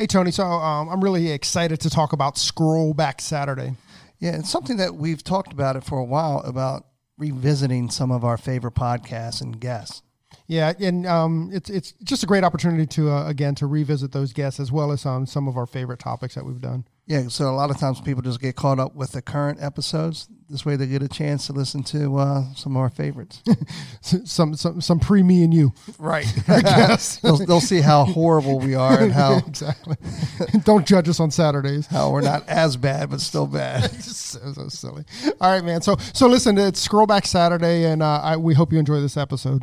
Hey, Tony. So um, I'm really excited to talk about Scroll Back Saturday. Yeah, it's something that we've talked about it for a while about revisiting some of our favorite podcasts and guests. Yeah, and um, it's it's just a great opportunity to uh, again to revisit those guests as well as um, some of our favorite topics that we've done. Yeah, so a lot of times people just get caught up with the current episodes. This way, they get a chance to listen to uh, some of our favorites. some some some pre me and you, right? I guess they'll, they'll see how horrible we are and how exactly. Don't judge us on Saturdays. How we're not as bad, but still bad. so, so silly. All right, man. So so listen, it's Scroll Back Saturday, and uh, I, we hope you enjoy this episode.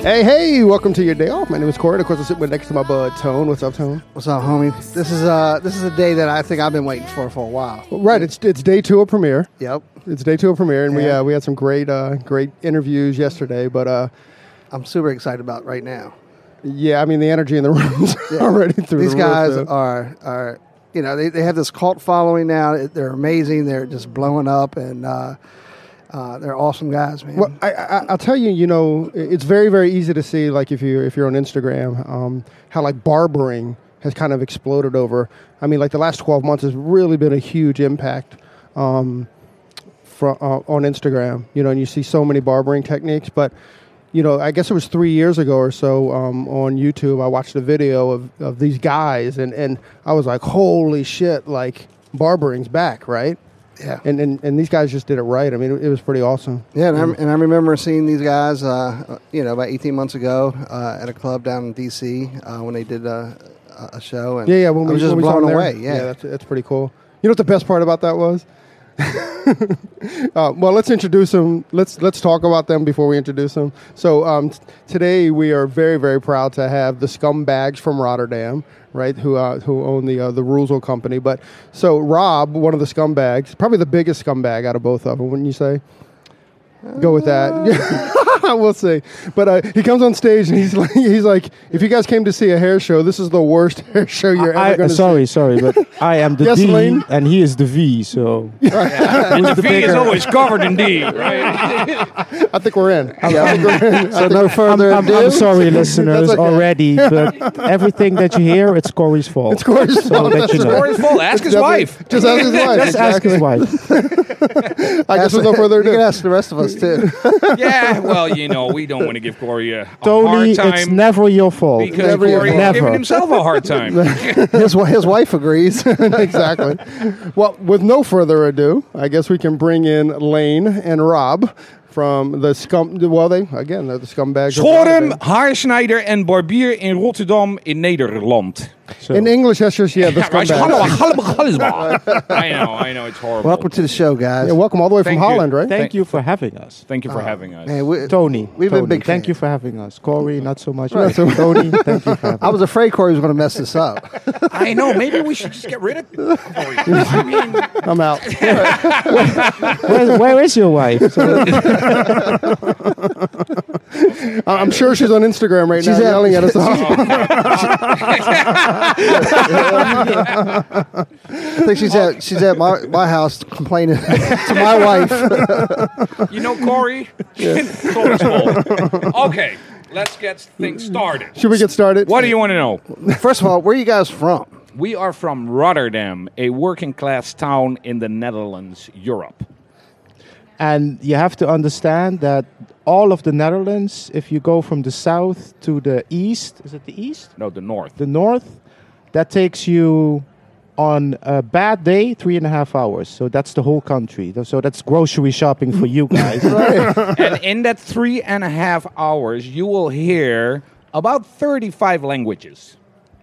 Hey, hey, welcome to your day off. My name is Corey. Of course, I'm sitting next to my bud, Tone. What's up, Tone? What's up, homie? This is uh this is a day that I think I've been waiting for for a while. Right, it's it's day two of premiere. Yep. It's day two of premiere, and we Yeah. uh, we had some great uh, great interviews yesterday. But uh, I'm super excited about right now. yeah, I mean the energy in the rooms already through These the roof, guys are are you know they, they have this cult following now. They're amazing. They're just blowing up, and uh, uh, they're awesome guys, man. Well, I, I, I'll tell you, you know, it's very, very easy to see, like if you if you're on Instagram, um, how like barbering has kind of exploded over. I mean, like the last 12 months has really been a huge impact um, fro- uh, on Instagram. You know, and you see so many barbering techniques, but you know, I guess it was three years ago or so um, on YouTube. I watched a video of, of these guys, and, and I was like, holy shit! Like barbering's back, right? Yeah. And, and and these guys just did it right. I mean, it, it was pretty awesome. Yeah, and, I, and I remember seeing these guys, uh, you know, about 18 months ago uh, at a club down in D.C. Uh, when they did uh, a, a show. And Yeah, yeah. When I was just we blown away. Yeah. that's that's pretty cool. You know what the best part about that was? uh, well, let's introduce them. Let's let's talk about them before we introduce them. So um, t- today we are very very proud to have the scumbags from Rotterdam, right? Who uh, who own the uh, the Reuzel company. But so Rob, one of the scumbags, probably the biggest scumbag out of both of them, wouldn't you say? Go with that. we'll see. But uh, he comes on stage and he's like, he's like, if you guys came to see a hair show, this is the worst hair show you're I, ever going to see. sorry, sorry, but I am the Yes, D Lane? and he is the V. So And the V is always covered in D, right? I think we're in. I think we're in. So no further I'm, ado. I'm sorry, listeners, okay. already, but everything that you hear, it's Corey's fault. It's Corey's So fault. that you know. Corey's fault. Ask his wife. Just ask his wife. Just ask his wife. I guess with no further You can ado. ask the rest of us too. Yeah, well, you know, we don't want to give Corey a, a Tony, hard time it's never your fault. because never Corey is giving himself a hard time. his his wife agrees. exactly. Well, with no further ado, I guess we can bring in Lane and Rob from the scum. Well, they again they're the scumbags. Schorem, haarsnijder en barbier in Rotterdam in Nederland. So, In English, that's just yeah the Ja, maar is scumbags. hallo- hallo- I know, I know, it's horrible. Welcome to the show, guys. Yeah, welcome all the way from you. Holland, right? thank Thank- you for having us. Thank you for uh, having us. Man, we, Tony, We've been big Thank fans. you for having us. Corey, not so much. Tony, thank you for having I was afraid Corey was going to mess this up. I know, maybe we should just get rid of Corey. I mean, I'm out. Where, where is your wife? I- I'm sure she's on Instagram right now She's at- yelling at us. I think she's at she's at my, my house complaining to my wife. you know, Corey, Corey's fault. Okay, let's get things started. Should we get started? What do you want to know? First of all, where are you guys from? We are from Rotterdam, a working class town in the Netherlands, Europe. and you have to understand that all of the Netherlands, if you go from the south to the east, is it the east? No, the north. The north, that takes you on a bad day three and a half hours. So that's the whole country. So that's grocery shopping for you guys. and in that three and a half hours, you will hear about 35 languages.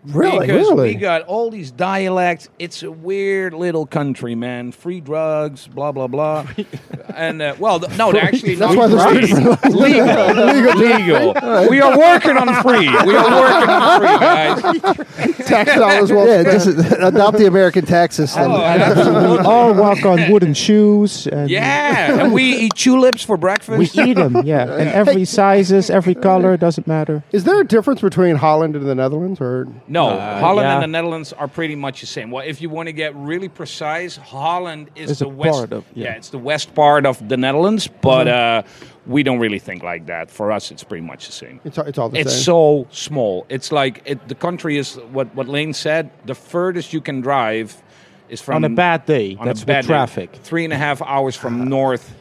Really? Because Really? we got all these dialects. It's a weird little country, man. Free drugs, blah blah blah. and uh, well, th- no, actually That's not why there's free. two legal, legal. We are working on free. We are working on free, guys. Tax dollars well Yeah, just adopt the American tax system. Oh, all walk on wooden shoes. And Yeah, and we eat tulips for breakfast. We eat them, yeah. And every sizes, every color, doesn't matter. Is there a difference between Holland and the Netherlands, or No, Uh, Holland yeah. and the Netherlands are pretty much the same. Well, if you want to get really precise, Holland is Is the west. part of- yeah. it's the west part of the Netherlands, but uh, we don't really think like that. For us, it's pretty much the same. it's, it's all the It's same? It's so small. It's like it, the country is what what Lane said. The furthest you can drive is from On a bad day, on that's a bad with day, traffic. Three and a half hours from north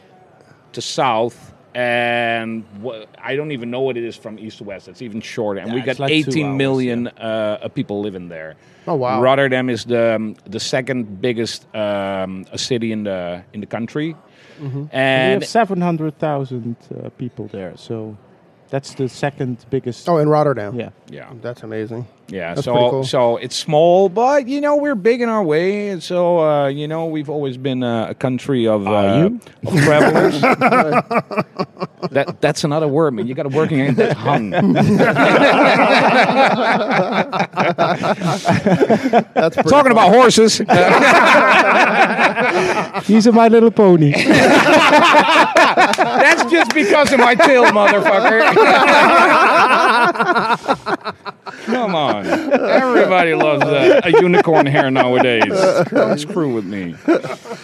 to south, and wha- I don't even know what it is from east to west. It's even shorter, and Yeah, we it's got like 18 hours, million uh, people living there. Oh, wow. Rotterdam is the um, the second biggest um, a city in the in the country, We and have 700,000 uh, people there, so that's the second biggest. Oh, in Rotterdam. yeah. yeah, That's amazing. Yeah, That's so cool. so it's small, but you know we're big in our way. and So uh, you know we've always been uh, a country of, uh, Are of travelers. that that's another word, man. You got to work in that hung. That's pretty Talking about horses. He's a My Little Pony. that's just because of my tail, motherfucker. Come on, everybody loves uh, a unicorn hair nowadays. Don't screw with me.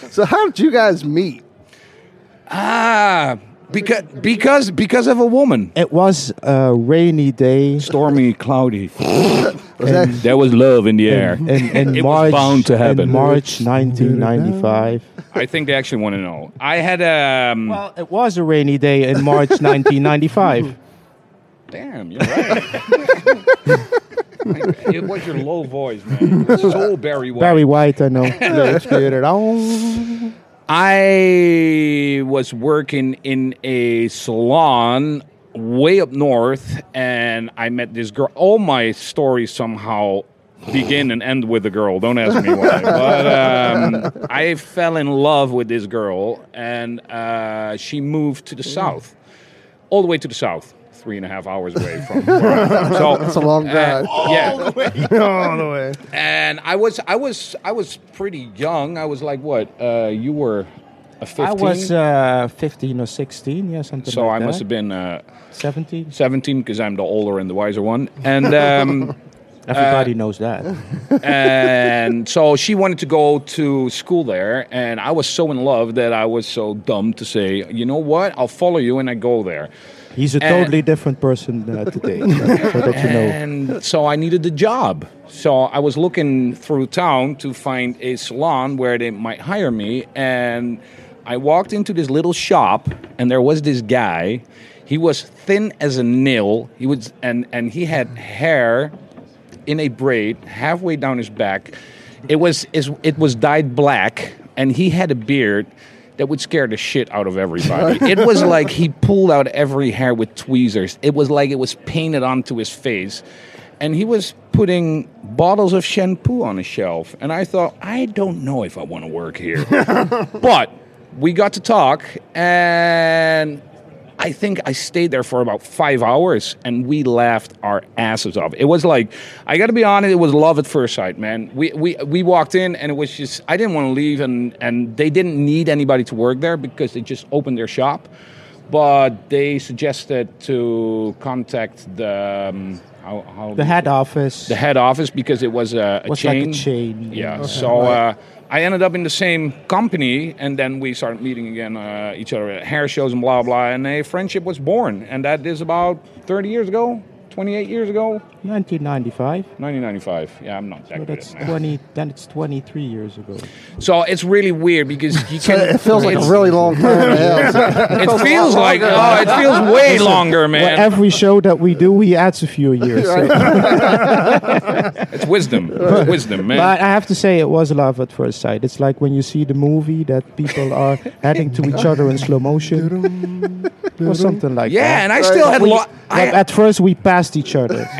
So how did you guys meet? Ah, because because because of a woman. It was a rainy day Stormy, cloudy. Was that There was love in the air. in, in It was March, bound to happen. in March 1995. I think they actually want to know. I had um. Well, it was a rainy day in March 1995. damn, you're right. it was your low voice, man. So Barry White. Barry White, I know. Let's get it on. I was working in a salon way up north, and I met this girl. All my stories somehow begin and end with a girl. Don't ask me why. But um, I fell in love with this girl, and uh, she moved to the south, all the way to the south. Three and a half hours away from where I'm from. So it's a long drive. all yeah, All the way. and I was I was I was pretty young. I was like what? Uh, you were a fifteen. I was uh, 15 or 16, yeah, something so like I that. must have been uh, 17. 17 because I'm the older and the wiser one. And um, Everybody knows that. and so she wanted to go to school there, and I was so in love that I was so dumb to say, you know what? I'll follow you, and I go there. He's a And- totally different person uh, today, so that you know. And so I needed a job. So I was looking through town to find a salon where they might hire me. And I walked into this little shop, and there was this guy. He was thin as a nail. He was, and and he had hair in a braid halfway down his back. It was it was dyed black, and he had a beard that would scare the shit out of everybody. it was like he pulled out every hair with tweezers. It was like it was painted onto his face. And he was putting bottles of shampoo on a shelf. And I thought, I don't know if I want to work here. but we got to talk, and I think I stayed there for about five hours, and we laughed our asses off. It was like, I got to be honest, it was love at first sight, man. We we we walked in, and it was just I didn't want to leave, and and they didn't need anybody to work there because they just opened their shop, but they suggested to contact the um, how, how The head office. the head office because it was a, a Was chain. like a chain, Yeah. yeah. So uh, I ended up in the same company, and then we started meeting again, uh, each other at hair shows and blah blah, and a friendship was born, and that is about 30 years ago, 28 years ago, 1995. 1995. Yeah, I'm not that So good that's at 20. Then it's 23 years ago. So it's really weird because you So can. it feels like a really long time. Yeah. It feels like oh, it feels way longer, man. Well, every show that we do, he adds a few years. so- it's wisdom, it's wisdom, man. But I have to say, it was love at first sight. It's like when you see the movie that people are heading to each other in slow motion or something like that. yeah, and I still had a lot. I, at first, we passed past each other.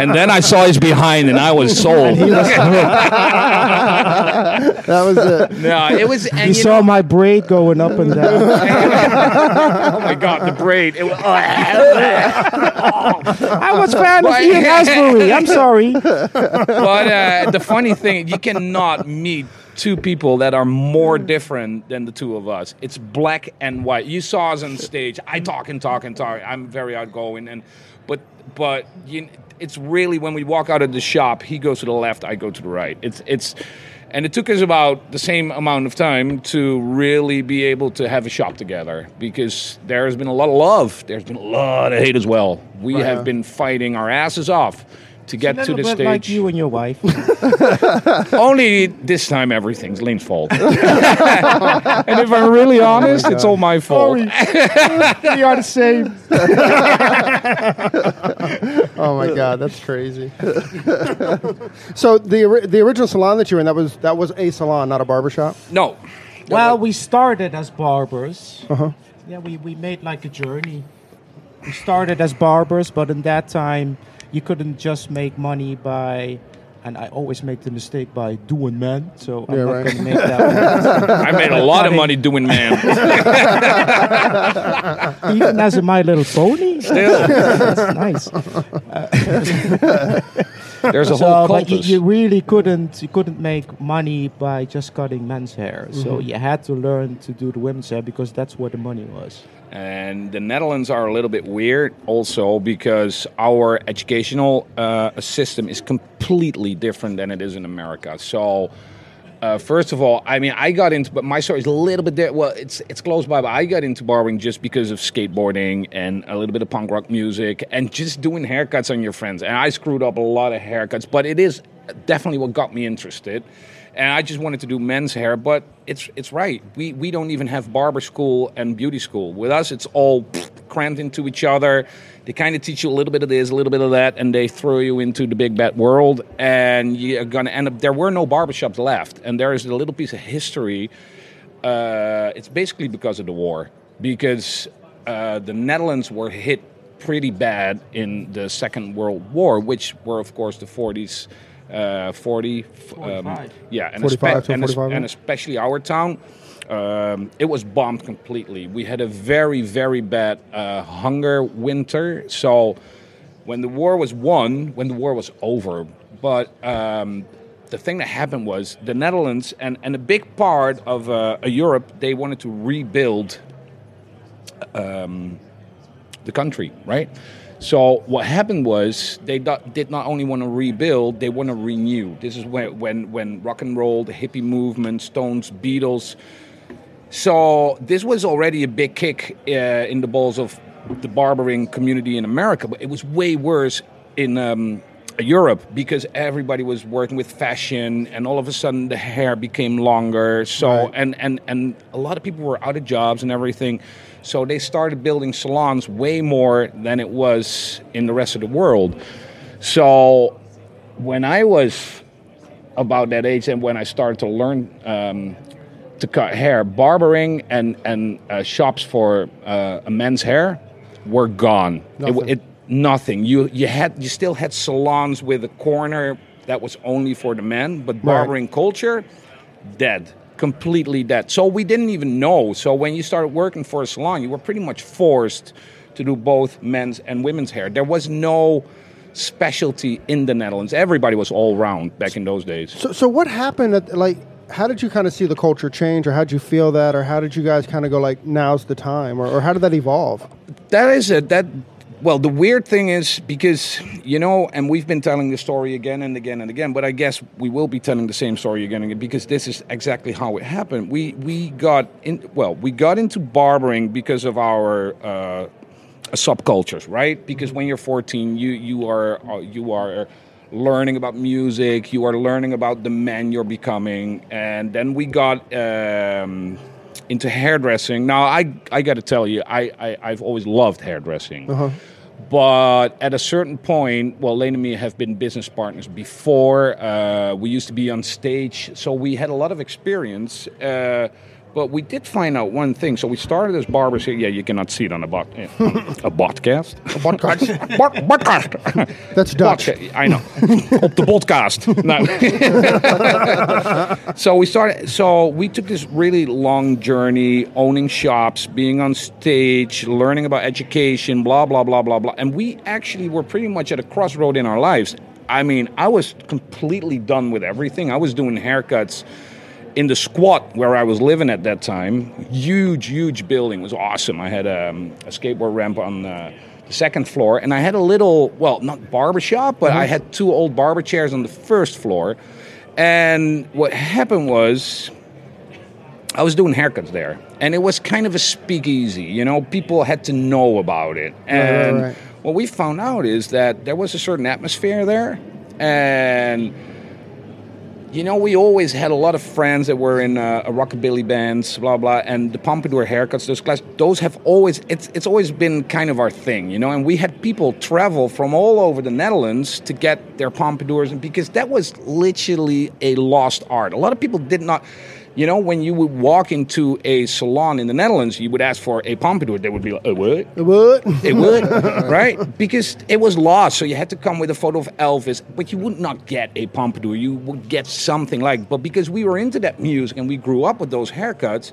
and then I saw his behind, and I was sold. That was it. no, it was. And You you saw know, my braid going up and down. oh my god, the braid. It was, I was fan of Why- Ian Astbury. I'm sorry. but uh, the funny thing, you cannot meet two people that are more mm. different than the two of us. It's black and white. You saw us on stage. I talk and talk and talk. I'm very outgoing, and but but you, it's really when we walk out of the shop, he goes to the left, I go to the right. It's it's. And it took us about the same amount of time to really be able to have a shop together because there has been a lot of love. There's been a lot of hate as well. We have been fighting our asses off to get to the bit stage. like you and your wife. Only this time everything's Lane's fault. and if I'm really oh honest, it's all my fault. we are the same. Oh my god, that's crazy. so the the original salon that you were in that was that was a salon, not a barbershop. No. Well, we started as barbers. Uh-huh. Yeah, we, we made like a journey. We started as barbers, but in that time, you couldn't just make money by, and I always make the mistake by doing men. So I'm Yeah, not right. going to make that I made a lot of money doing man. Even as a My Little Pony. Still, That's nice. there's a So, whole but you, you really couldn't you couldn't make money by just cutting men's hair. So mm-hmm. you had to learn to do the women's hair because that's where the money was. And the Netherlands are a little bit weird also because our educational uh, system is completely different than it is in America. So, uh, first of all, I mean, I got into, but my story is a little bit, di- well, it's it's close by, but I got into barbering just because of skateboarding and a little bit of punk rock music and just doing haircuts on your friends. And I screwed up a lot of haircuts, but it is definitely what got me interested. And I just wanted to do men's hair, but it's it's right. We we don't even have barber school and beauty school. With us, it's all crammed into each other. They kind of teach you a little bit of this, a little bit of that, and they throw you into the big bad world. And you're gonna end up. There were no barbershops left, and there is a little piece of history. Uh, it's basically because of the war, because uh, the Netherlands were hit pretty bad in the Second World War, which were of course the 40s. Uh, 40, um, yeah, and, 45 to and, 45, and especially our town, um, it was bombed completely. We had a very, very bad uh, hunger winter. So when the war was won, when the war was over, but um, the thing that happened was the Netherlands and, and a big part of uh, Europe, they wanted to rebuild um, the country, right? So what happened was they did not only want to rebuild, they want to renew. This is when when when rock and roll, the hippie movement, Stones, Beatles. So this was already a big kick uh, in the balls of the barbering community in America, but it was way worse in um, Europe because everybody was working with fashion, and all of a sudden the hair became longer. So and and and a lot of people were out of jobs and everything. So they started building salons way more than it was in the rest of the world. So when I was about that age and when I started to learn um, to cut hair, barbering and and uh, shops for uh, a men's hair were gone. It, Nothing. it nothing. You you had you still had salons with a corner that was only for the men, but barbering culture dead, completely dead. So we didn't even know. So when you started working for a salon, you were pretty much forced to do both men's and women's hair. There was no specialty in the Netherlands. Everybody was all round back in those days. So, so what happened? At, like, how did you kind of see the culture change, or how did you feel that, or how did you guys kind of go like, now's the time, or, or how did that evolve? That is it. That well, the weird thing is because you know, and we've been telling the story again and again and again, but I guess we will be telling the same story again and again because this is exactly how it happened. We we got in well, we got into barbering because of our. Uh, subcultures, right? Because when you're 14, you you are uh, you are learning about music, you are learning about the man you're becoming, and then we got um, into hairdressing. Now, I I got to tell you, I, I I've always loved hairdressing. But at a certain point, well, Lane and me have been business partners before. Uh, we used to be on stage, so we had a lot of experience. Uh, But we did find out one thing. So we started as barbers here. Yeah, you cannot see it on a bot, eh, a podcast. A podcast. Bot- podcast. That's Dutch. I know. Op the podcast. No. so we started. So we took this really long journey, owning shops, being on stage, learning about education, blah blah blah blah blah. And we actually were pretty much at a crossroad in our lives. I mean, I was completely done with everything. I was doing haircuts in the squat where I was living at that time. Huge, huge building. It was awesome. I had um, a skateboard ramp on uh, the second floor, and I had a little, well, not barber shop, but I had two old barber chairs on the first floor. And what happened was, I was doing haircuts there, and it was kind of a speakeasy. You know, people had to know about it, and right. what we found out is that there was a certain atmosphere there, and you know, we always had a lot of friends that were in uh, rockabilly bands, blah blah, and the pompadour haircuts. Those class, those have always it's it's always been kind of our thing, you know. And we had people travel from all over the Netherlands to get their pompadours, and because that was literally a lost art. A lot of people did not. You know, when you would walk into a salon in the Netherlands, you would ask for a pompadour. They would be like, "A what?" What? It would, right? Because it was lost, so you had to come with a photo of Elvis, but you would not get a pompadour. You would get something like, but because we were into that music and we grew up with those haircuts,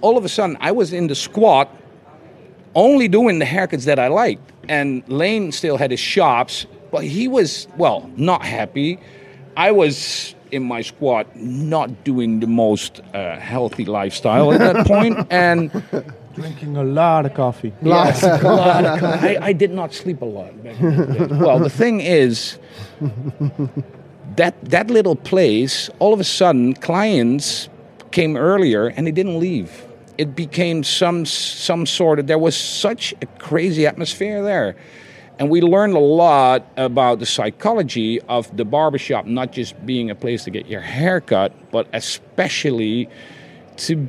all of a sudden I was in the squat, only doing the haircuts that I liked, and Lane still had his shops, but he was well not happy. I was in my squat, not doing the most uh, healthy lifestyle at that point, and Drinking a lot of coffee. Yes, a lot of co- I, I did not sleep a lot. Back in the day. Well, the thing is, that that little place, all of a sudden, clients came earlier and they didn't leave. It became some some sort of. There was such a crazy atmosphere there, and we learned a lot about the psychology of the barbershop, not just being a place to get your hair cut, but especially to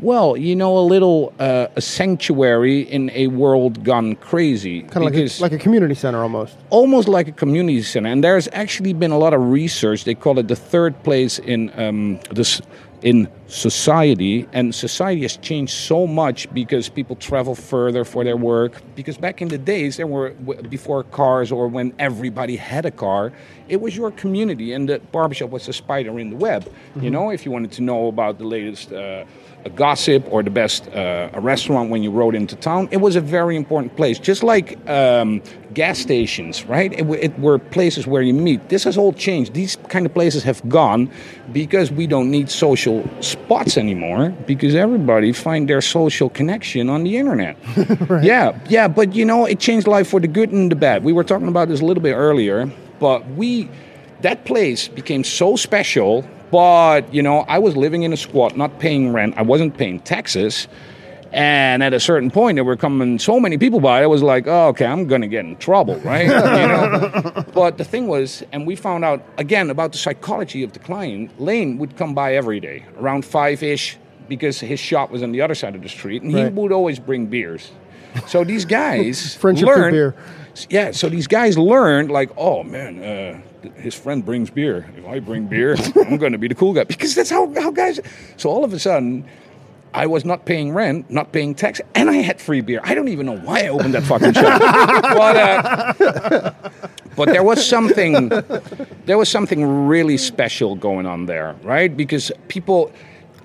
well, you know, a little uh, a sanctuary in a world gone crazy. Kind of like a, like a community center almost. almost like a community center. And there's actually been a lot of research. They call it the third place in um, this in society. And society has changed so much because people travel further for their work. Because back in the days, there were before cars or when everybody had a car, it was your community, and the barbershop was a spider in the web. You know, if you wanted to know about the latest. Uh, gossip or the best uh, a restaurant when you rode into town. It was a very important place, just like um, gas stations, right? It, w- it were places where you meet. This has all changed. These kind of places have gone because we don't need social spots anymore because everybody find their social connection on the internet. Yeah, yeah, but you know, it changed life for the good and the bad. We were talking about this a little bit earlier, but we that place became so special but you know i was living in a squat not paying rent. I wasn't paying taxes. And at a certain point there were coming so many people by i was like oh, okay i'm gonna get in trouble right? You know? But the thing was and we found out again about the psychology of the client lane would come by every day around five-ish because his shop was on the other side of the street and he would always bring beers. So these guys Friendship learned beer. Yeah, so these guys learned, like, oh man, uh, his friend brings beer. If I bring beer, I'm going to be the cool guy because that's how, how guys. So all of a sudden, I was not paying rent, not paying tax, and I had free beer. I don't even know why I opened that fucking shop, but uh, but there was something, there was something really special going on there, right? Because people,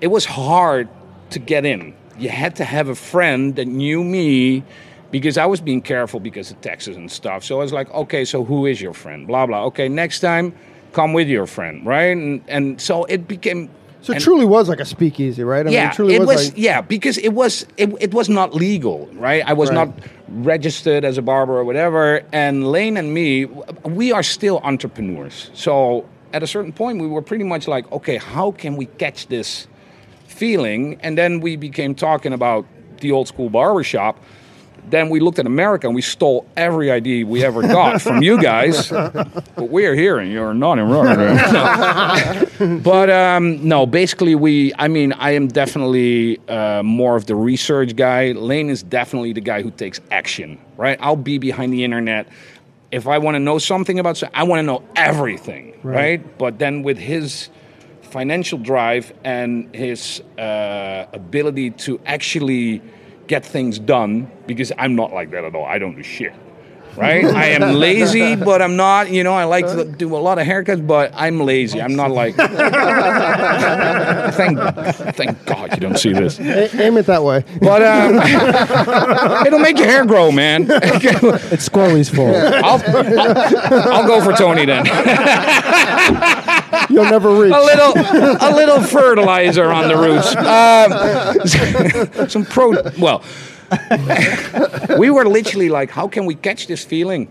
it was hard to get in. You had to have a friend that knew me because I was being careful because of taxes and stuff. So I was like, okay, so who is your friend? Blah blah. Okay, next time, come with your friend, right? And and so it became. So it truly was like a speakeasy, right? I yeah, it truly it was, was. like, yeah, because it was. It, it was not legal, right? I was Right. not registered as a barber or whatever. And Lane and me, we are still entrepreneurs. So at a certain point, we were pretty much like, okay, how can we catch this feeling? And then we became talking about the old school barber shop. Then we looked at America and we stole every idea we ever got from you guys. But we're here and you're not in Rotterdam. but um, no, basically, we. I mean, I am definitely uh, more of the research guy. Lane is definitely the guy who takes action. Right? I'll be behind the internet. If I want to know something about, so- I want to know everything. Right. But then with his financial drive and his uh, ability to actually get things done because I'm not like that at all. I don't do shit. Right? I am lazy, but I'm not, you know, I like to do a lot of haircuts, but I'm lazy. I'm not like thank thank God you don't see this. A- aim it that way. But um, it'll make your hair grow, man. It's Corey's fault. I'll, I'll, I'll go for Tony then. You'll never reach. a little a little fertilizer on the roots. Um, some pro. Well, we were literally like, how can we catch this feeling?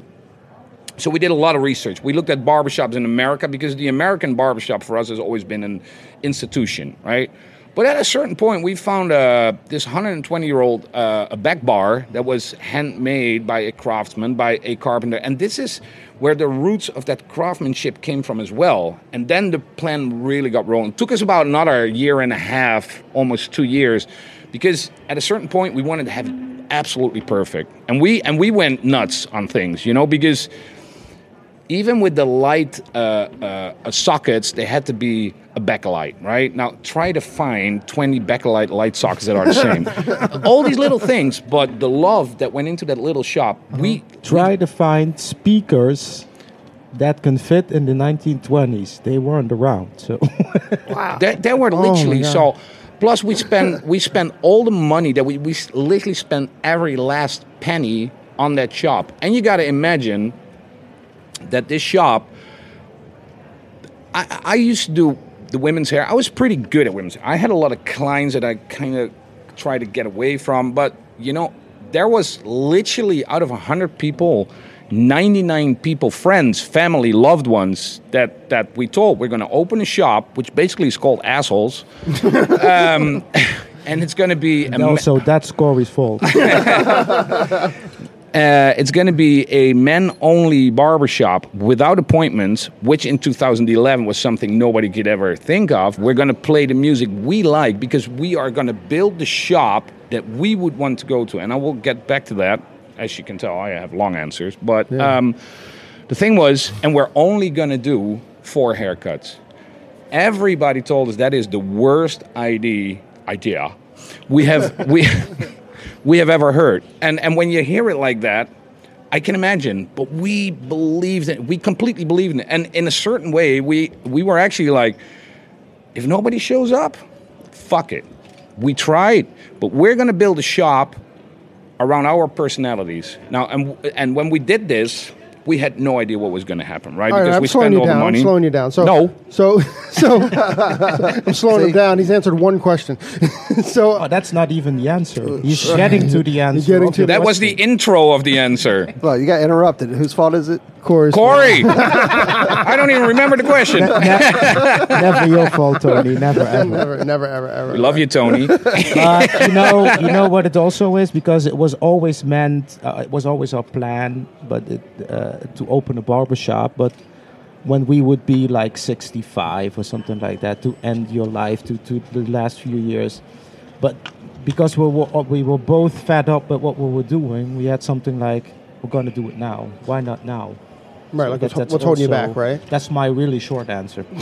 So we did a lot of research. We looked at barbershops in America because the American barbershop for us has always been an institution, right? But at a certain point, we found uh, this 120 year old uh, a back bar that was handmade by a craftsman, by a carpenter. And this is where the roots of that craftsmanship came from as well. And then the plan really got rolling. It took us about another year and a half, almost two years, because at a certain point, we wanted to have it absolutely perfect. And we, and we went nuts on things, you know, because even with the light uh, uh, sockets, they had to be a backlight, right? Now try to find 20 backlight light sockets that are the same. All these little things, but the love that went into that little shop, we Try to find speakers that can fit in the 1920s. They weren't around, so There, they were literally so. Plus, we spent we spent all the money that we we literally spent every last penny on that shop, and you got to imagine that this shop. I, I used to do the women's hair. I was pretty good at women's hair. I had a lot of clients that I kind of tried to get away from, but you know, there was literally out of hundred people. 99 people, friends, family, loved ones that, that we told we're going to open a shop, which basically is called Assholes. um, and it's going to be a and also that's Corey's fault. uh, it's going to be a men-only barbershop without appointments, which in 2011 was something nobody could ever think of. We're going to play the music we like because we are going to build the shop that we would want to go to, and I will get back to that. As you can tell, I have long answers, but um, the thing was, and we're only going to do four haircuts. Everybody told us that is the worst idea idea we have we we have ever heard. And and when you hear it like that, I can imagine. But we believed it. We completely believed in it. And in a certain way, we we were actually like, if nobody shows up, fuck it. We tried, but we're gonna build a shop around our personalities now. And and when we did this. We had no idea what was going to happen, right? All right, because I'm we slowing spent you all down. the money. I'm slowing you down. So no, So so I'm slowing him down. He's answered one question. so oh, that's not even the answer. He's getting to the answer. getting of to the the- that was the intro of the answer. Well, you got interrupted. Whose fault is it? Corey's Corey, I don't even remember the question. never your fault, Tony. Never ever. Never, never, ever, ever. We love you, Tony. But you know, you know what it also is because it was always meant. Uh, it was always our plan, but it, uh, to open a barber shop. But when we would be like 65 or something like that, to end your life to to the last few years, but because we were uh, we were both fed up with what we were doing, we had something like we're going to do it now. Why not now? Right, So like that- what's, what's holding you back, right? That's my really short answer.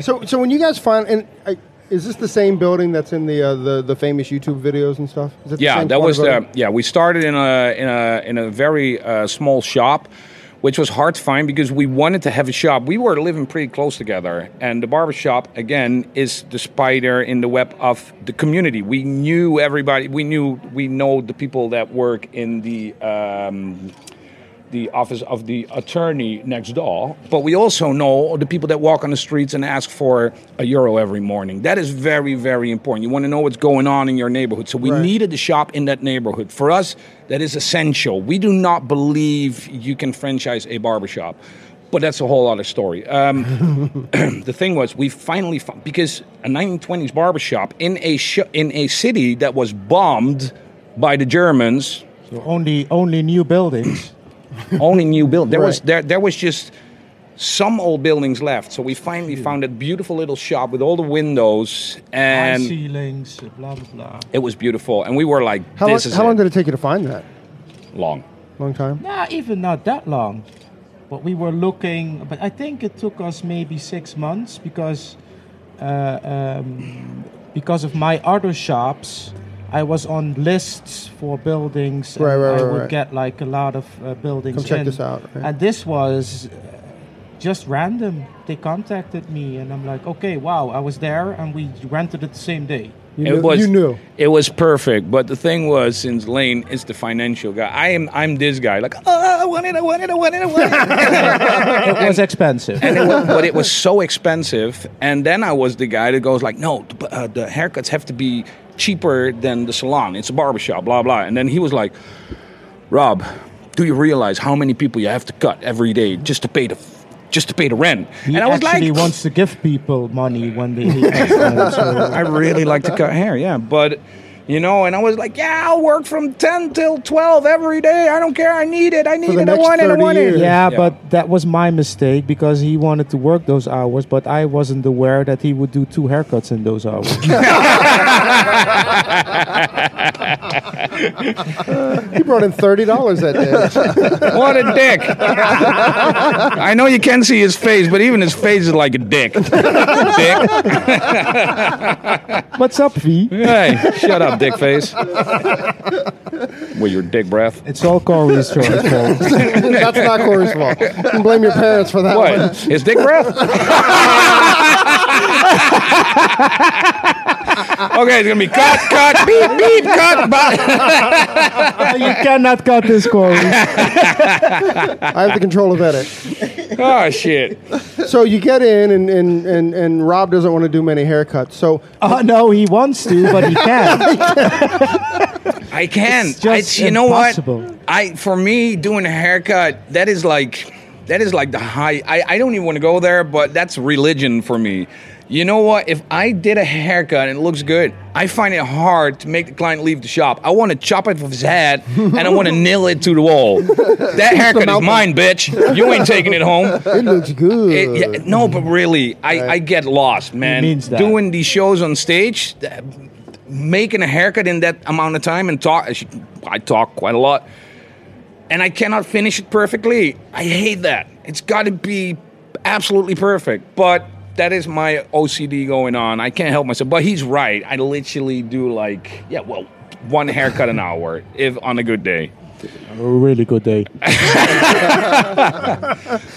So, so when you guys find, and I, is this the same building that's in the uh, the the famous YouTube videos and stuff? Is it the yeah, that was the yeah. We started in a in a in a very uh, small shop, which was hard to find because we wanted to have a shop. We were living pretty close together, and the barber shop again is the spider in the web of the community. We knew everybody. We knew we know the people that work in the. Um, the office of the attorney next door, but we also know the people that walk on the streets and ask for a euro every morning. That is very, very important. You want to know what's going on in your neighborhood. So we Right. needed a shop in that neighborhood. For us, that is essential. We do not believe you can franchise a barbershop. But that's a whole other story. Um, the thing was, we finally found because a 1920s barbershop in a sh- in a city that was bombed by the Germans So only only new buildings. only new build. There was there there was just some old buildings left. So we finally found that beautiful little shop with all the windows, high and ceilings, blah blah blah. it was beautiful. And we were like, How, long, "This is how long did it take you to find that? long." Long time. Nah, even not that long. but we were looking. But I think it took us maybe six months because uh, um, because of my other shops. I was on lists for buildings. Right, and right, I would right. get like a lot of uh, buildings. Come check in. this out, right. And this was uh, just random. They contacted me, and I'm like, okay, wow, I was there, and we rented it the same day. You it knew, was you knew. it was perfect but the thing was since lane is the financial guy i am i'm this guy like oh i want it i want it i want it i want it It was expensive. and it was, but it was so expensive and then i was the guy that goes like no the, uh, the haircuts have to be cheaper than the salon. It's a barbershop blah blah. And then he was like rob do you realize how many people you have to cut every day just to pay the just to pay the rent? He and i was like wants to give people money when they hate so I really like to cut hair, yeah. But you know, and I was like, yeah, I'll work from ten till twelve every day. I don't care. I need it. I need it. I next want it. I want years. it. Yeah, but that was my mistake because he wanted to work those hours, but I wasn't aware that he would do two haircuts in those hours. He brought in thirty dollars that day. what a dick! I know you can't see his face, but even his face is like a dick. dick. What's up, V? Hey, shut up, dick face. With your dick breath. It's all Corey's fault. That's not Corey's fault. You can blame your parents for that one. His dick breath? okay, it's gonna be cut, cut, beep, beep, cut. Bye. you cannot cut this, Corey. I have the control of edit. Oh shit. So you get in, and, and, and, and Rob doesn't want to do many haircuts. So Oh no, he wants to, but he can't. I can. It's just It's- you know impossible. what? I for me doing a haircut that is like that is like the high. I, I don't even want to go there, but that's religion for me. You know what? If I did a haircut and it looks good, I find it hard to make the client leave the shop. I want to chop it off his head and I want to nail it to the wall. That haircut is mine, bitch. You ain't taking it home. it looks good. It- yeah, no, but really, I, I get lost, man. means that. Doing these shows on stage, making a haircut in that amount of time and talk. I talk quite a lot, and I cannot finish it perfectly. I hate that. It's got to be absolutely perfect, but. That is my OCD going on. I can't help myself. But he's right. I literally do like, yeah, well, one haircut an hour if on a good day. A really good day.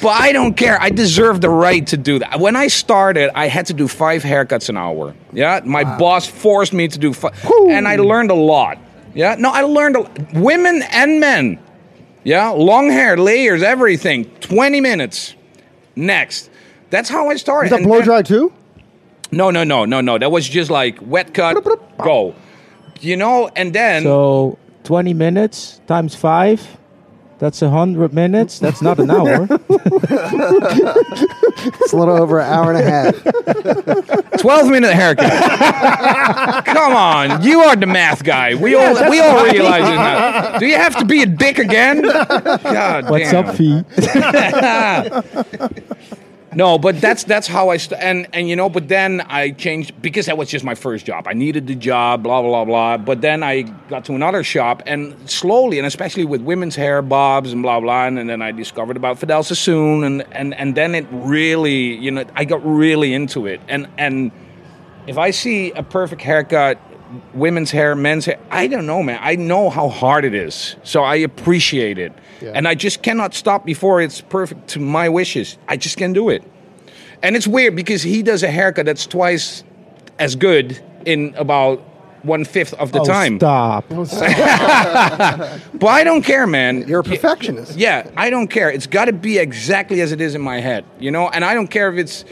But I don't care. I deserve the right to do that. When I started, I had to do five haircuts an hour. Yeah, my boss forced me to do five, and I learned a lot. Yeah, no, I learned a, women and men. Yeah, long hair, layers, everything. Twenty minutes. Next, that's how I started. Is that And blow then- dry too? No, no, no, no, no. That was just like wet cut, go. You know, and then So 20 minutes times five, that's a 100 minutes. That's not an hour. It's a little over an hour and a half. 12 minute haircut. Come on, you are the math guy. We all we all realize it now. Do you have to be a dick again? God What's damn. up, V? No, but that's that's how I st- and and you know, but then I changed because that was just my first job. I needed the job, blah blah blah. But then I got to another shop, and slowly, and especially with women's hair bobs and blah blah, and, then I discovered about Vidal Sassoon, and and and then it really, you know, I got really into it, and and if I see a perfect haircut, women's hair, men's hair, I don't know, man. I know how hard it is, so I appreciate it, and I just cannot stop before it's perfect to my wishes. I just can't do it, and it's weird because he does a haircut that's twice as good in about one fifth of the oh, time. Stop. But I don't care, man. You're a perfectionist. Yeah, I don't care. It's got to be exactly as it is in my head, you know. And I don't care if it's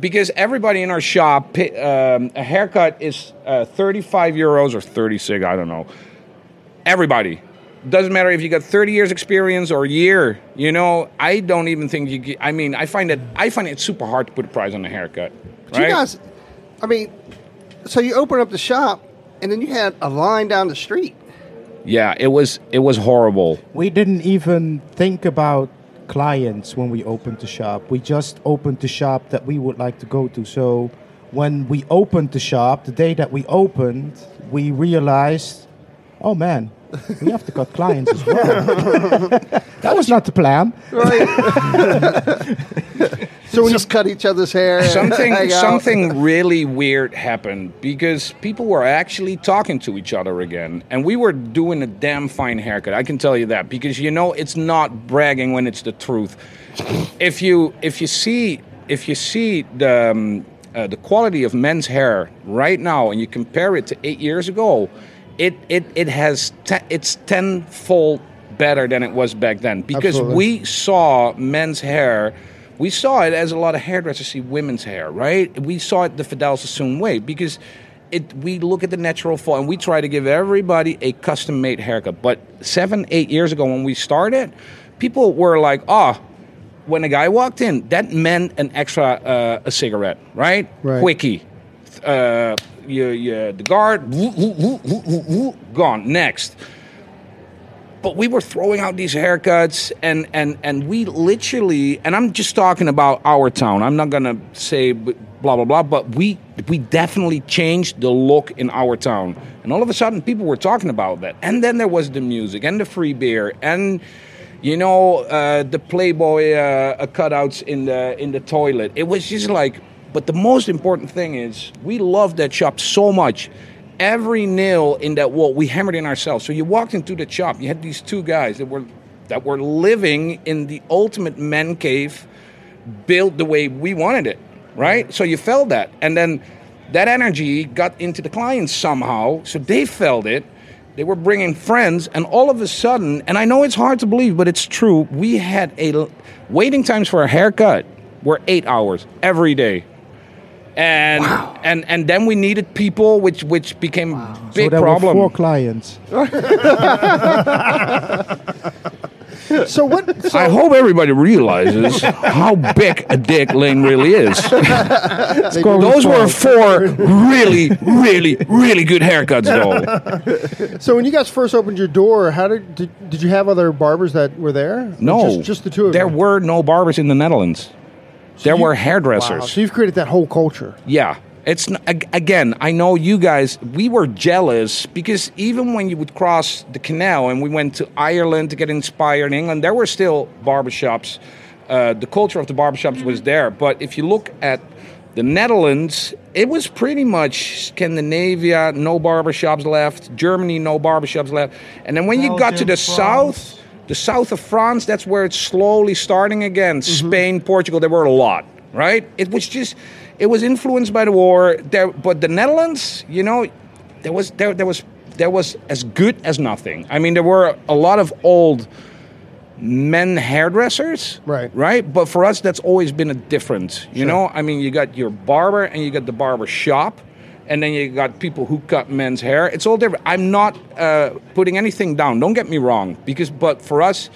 because everybody in our shop, um, a haircut is uh, thirty-five euros or thirty-six. I don't know. Everybody doesn't matter if you got thirty years experience or a year. You know, I don't even think you. Get, I mean, I find it. I find it super hard to put a price on a haircut. Do you right? guys, I mean, so you open up the shop and then you had a line down the street. yeah, it was. It was horrible. We didn't even think about clients when we opened the shop. We just opened the shop that we would like to go to. So when we opened the shop, the day that we opened, we realized, oh man, we have to cut clients as well. that was not the plan. Right. So we just cut each other's hair. something something really weird happened because people were actually talking to each other again and we were doing a damn fine haircut i can tell you that because you know it's not bragging when it's the truth if you if you see if you see the um, uh, the quality of men's hair right now and you compare it to eight years ago it it, it has te- it's tenfold better than it was back then because Absolutely. we saw men's hair we saw it as a lot of hairdressers see women's hair, right? We saw it the Vidal Sassoon way because it. We look at the natural fall and we try to give everybody a custom made haircut. But seven, eight years ago when we started, people were like, "Oh, when a guy walked in, that meant an extra uh, a cigarette, right? Right. Quickie, uh, you, you, the guard, gone. Next." but we were throwing out these haircuts and and and we literally and i'm just talking about our town i'm not gonna say blah blah blah but we we definitely changed the look in our town and all of a sudden people were talking about that and then there was the music and the free beer and you know uh, the playboy uh, cutouts in the in the toilet it was just like but the most important thing is we loved that shop so much. Every nail in that wall we hammered in ourselves. So you walked into the shop you had these two guys that were that were living in the ultimate man cave built the way we wanted it right? So you felt that. And then that energy got into the clients somehow. So they felt it. They were bringing friends. And all of a sudden and i know it's hard to believe but it's true. We had a waiting times for a haircut were eight hours every day and and and then we needed people which which became a big so there problem were four clients. So what? So, I hope everybody realizes how big a dick Leen really is. Those were four really, really, really good haircuts, though. so when you guys first opened your door, how did did, did you have other barbers that were there? No, just, just the two of There you. were no barbers in the Netherlands. There you- were hairdressers. Wow. So you've created that whole culture. Yeah. It's n- ag- again. I know you guys. We were jealous because even when you would cross the canal and we went to Ireland to get inspired in England, there were still barbershops. Uh, the culture of the barbershops was there. But if you look at the Netherlands, it was pretty much Scandinavia, no barbershops left. Germany, no barbershops left. And then when you got to the France. south, the south of France, that's where it's slowly starting again. Mm-hmm. Spain, Portugal, there were a lot, right? It was just, it was influenced by the war. There, but the Netherlands, you know, there was there there was there was as good as nothing. I mean, there were a lot of old men hairdressers, Right. Right, but for us, that's always been a difference. You know, I mean, you got your barber and you got the barber shop. And then you got people who cut men's hair. It's all different. I'm not uh, putting anything down. Don't get me wrong. Because, but for us,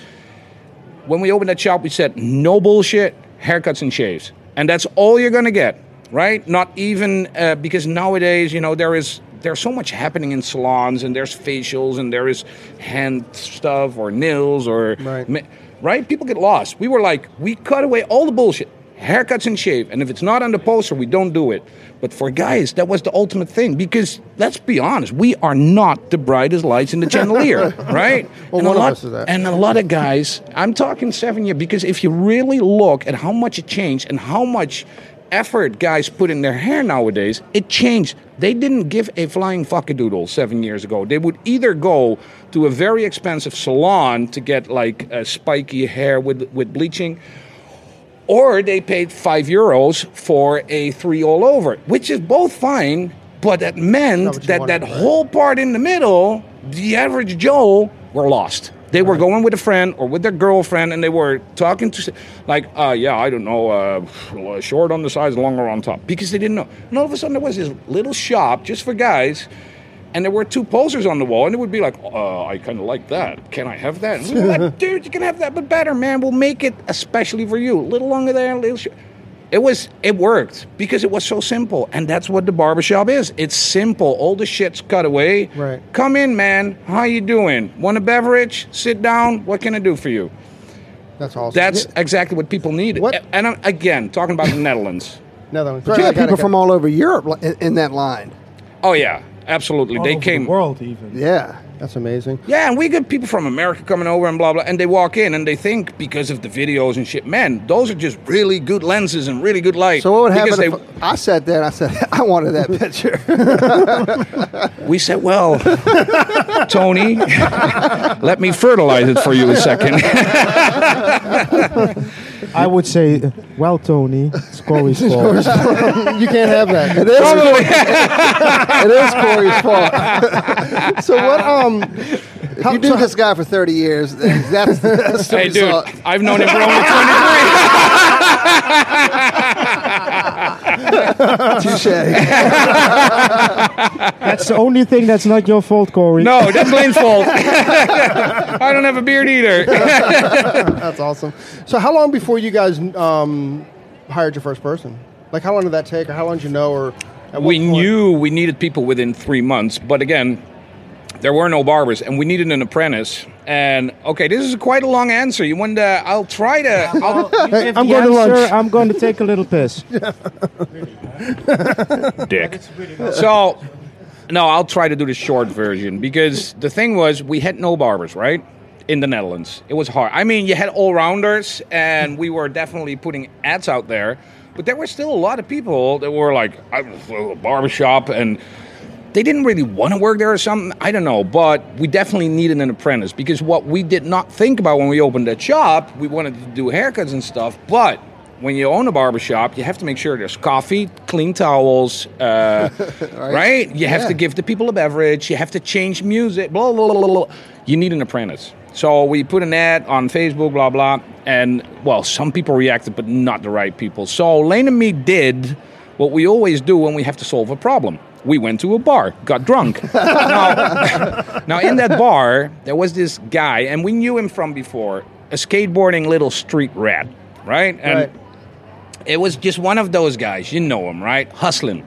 when we opened that shop, we said no bullshit, haircuts and shaves, and that's all you're gonna get, right? Not even uh, because nowadays, you know, there is there's so much happening in salons, and there's facials, and there is hand stuff or nails or Right. right. People get lost. We were like, we cut away all the bullshit, haircuts and shave, and if it's not on the poster, we don't do it. But for guys, that was the ultimate thing because let's be honest, we are not the brightest lights in the chandelier, right? Well, And a of lot- us is that. and a lot of guys, I'm talking seven years, because if you really look at how much it changed and how much effort guys put in their hair nowadays, it changed. They didn't give a flying fuckadoodle seven years ago. They would either go to a very expensive salon to get like a spiky hair with, with bleaching, or they paid five euros for a three all over, which is both fine, but that meant that that right? whole part in the middle, the average Joe were lost. They were going with a friend or with their girlfriend, and they were talking to, like, uh, yeah, I don't know, uh, short on the sides, longer on top, because they didn't know. And all of a sudden, there was this little shop just for guys, and there were two posters on the wall, and it would be like, uh, I kind of like that. Can I have that? And we like, dude, you can have that, but better, man. We'll make it especially for you. A little longer there, a little short. It was, it worked because it was so simple, and that's what the barbershop is. It's simple. All the shit's cut away. Right. Come in, man. How you doing? Want a beverage? Sit down. What can I do for you? That's awesome. That's exactly what people need. What- And I'm, again, talking about the Netherlands. Netherlands. But you had people from all over Europe in, in that line. Oh yeah, absolutely. All they over came. the world even. Yeah. That's amazing. Yeah, and we get people from America coming over and blah blah, and they walk in and they think because of the videos and shit, man, those are just really good lenses and really good light. So what would Because happen if I sat there and I said, I wanted that picture? we said, well, Tony, let me fertilize it for you a second. I would say, well, Tony, it's Corey's fault. you can't have that. it is, it is Corey's fault. So what? Um, If you do this guy for 30 years, that's, that's the hey, dude, result. I've known him for only 23. Touche. That's the only thing that's not your fault, Corey. No, that's Leen's fault. I don't have a beard either. that's awesome. So how long before you guys um, hired your first person? Like how long did that take, or how long did you know, or we point- knew we needed people within three months, but again, there were no barbers, and we needed an apprentice. And okay, this is quite a long answer. You want to? I'll try to. I'll, You give I'm the going to lunch. I'm going to take a little piss. dick. So, no, I'll try to do the short version because the thing was we had no barbers, right? In the Netherlands, it was hard. I mean, you had all rounders, and we were definitely putting ads out there, but there were still a lot of people that were like, "I'm a barbershop," and they didn't really want to work there or something. I don't know, but we definitely needed an apprentice because what we did not think about when we opened that shop, we wanted to do haircuts and stuff, but when you own a barbershop, you have to make sure there's coffee, clean towels, uh, right. You have to give the people a beverage. You have to change music. Blah blah blah blah. blah. You need an apprentice. So we put an ad on Facebook, blah blah, and well, some people reacted, but not the right people. So Leen and me did what we always do when we have to solve a problem. We went to a bar, got drunk. now, now, in that bar, there was this guy, and we knew him from before, a skateboarding little street rat, right? And Right. it was just one of those guys, you know him, right? Hustling.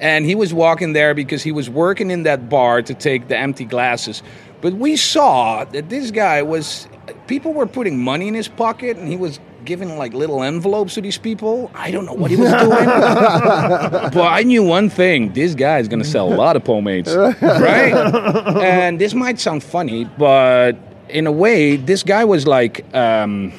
And he was walking there because he was working in that bar to take the empty glasses. But we saw that this guy was, people were putting money in his pocket and he was giving like little envelopes to these people. I don't know what he was doing. but I knew one thing this guy is going to sell a lot of pomades, right? and this might sound funny, but in a way, this guy was like, um,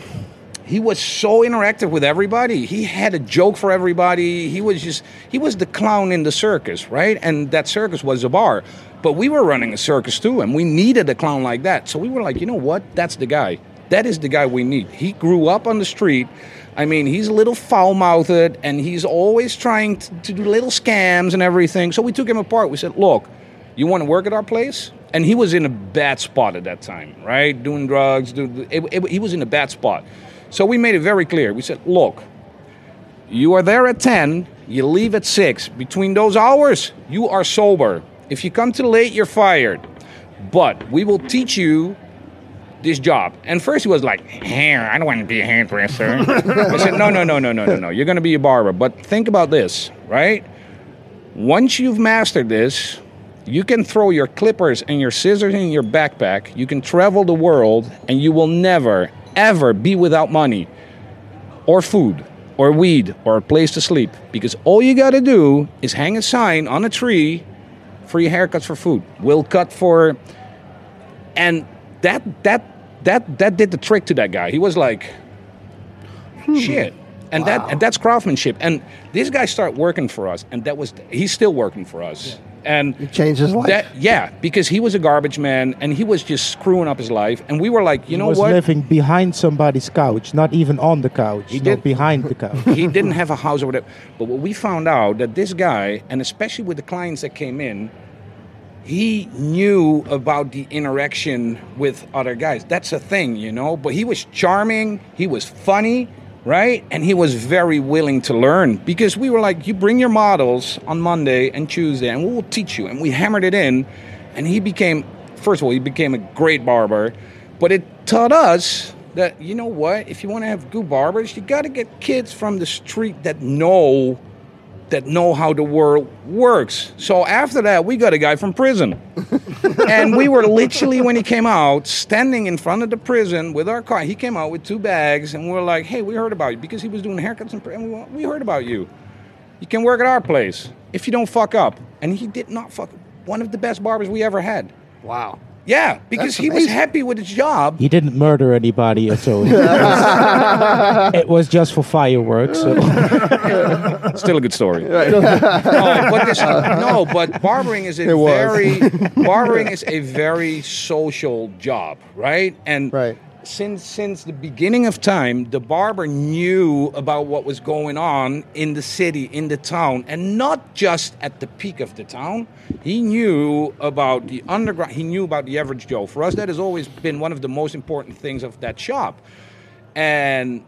he was so interactive with everybody. He had a joke for everybody. He was just he was the clown in the circus, right? And that circus was a bar. But we were running a circus too, and we needed a clown like that. So we were like, you know what? That's the guy. That is the guy we need. He grew up on the street. I mean, he's a little foul mouthed and he's always trying to, to do little scams and everything. So we took him apart. We said, look, you want to work at our place? And he was in a bad spot at that time, right? Doing drugs. Do, it, it- he was in a bad spot. So we made it very clear. We said, look, you are there at 10, you leave at 6. Between those hours, you are sober. If you come too late, you're fired. But we will teach you this job. And first he was like, hair, I don't want to be a hairdresser. I said, no, no, no, no, no, no, no. You're going to be a barber. But think about this, right? Once you've mastered this, you can throw your clippers and your scissors in your backpack. You can travel the world, and you will never, ever be without money, or food, or weed, or a place to sleep. Because all you got to do is hang a sign on a tree free haircuts for food. We'll cut for. And that, that, that, that did the trick to that guy. He was like, hmm. shit. And that and that's craftsmanship. And this guy started working for us, and that was he's still working for us. And it changed his life. that yeah, because he was a garbage man and he was just screwing up his life. And we were like, you he know was what? living behind somebody's couch, not even on the couch. He did. behind the couch. he didn't have a house or whatever. But what we found out that this guy, and especially with the clients that came in, he knew about the interaction with other guys. That's a thing, you know. But he was charming. He was funny, right? And he was very willing to learn because we were like, you bring your models on Monday and Tuesday, and we will teach you. And we hammered it in, and he became. First of all, he became a great barber, but it taught us that you know what? If you want to have good barbers, you got to get kids from the street that know that know how the world works. So after that, we got a guy from prison. and we were literally, when he came out, standing in front of the prison with our car. He came out with two bags, and we are like, hey, we heard about you. Because he was doing haircuts in prison. We, we heard about you. You can work at our place if you don't fuck up. And he did not fuck up. One of the best barbers we ever had. Wow. Yeah, because That's he was amazing. happy with his job. He didn't murder anybody at all. it, was, it was just for fireworks. so- Still a good story. no, but this, no, but barbering is a It was. very barbering is a very social job, right? And Right. Since since the beginning of time, the barber knew about what was going on in the city, in the town, and not just at the peak of the town. He knew about the underground. He knew about the average Joe. For us, that has always been one of the most important things of that shop. And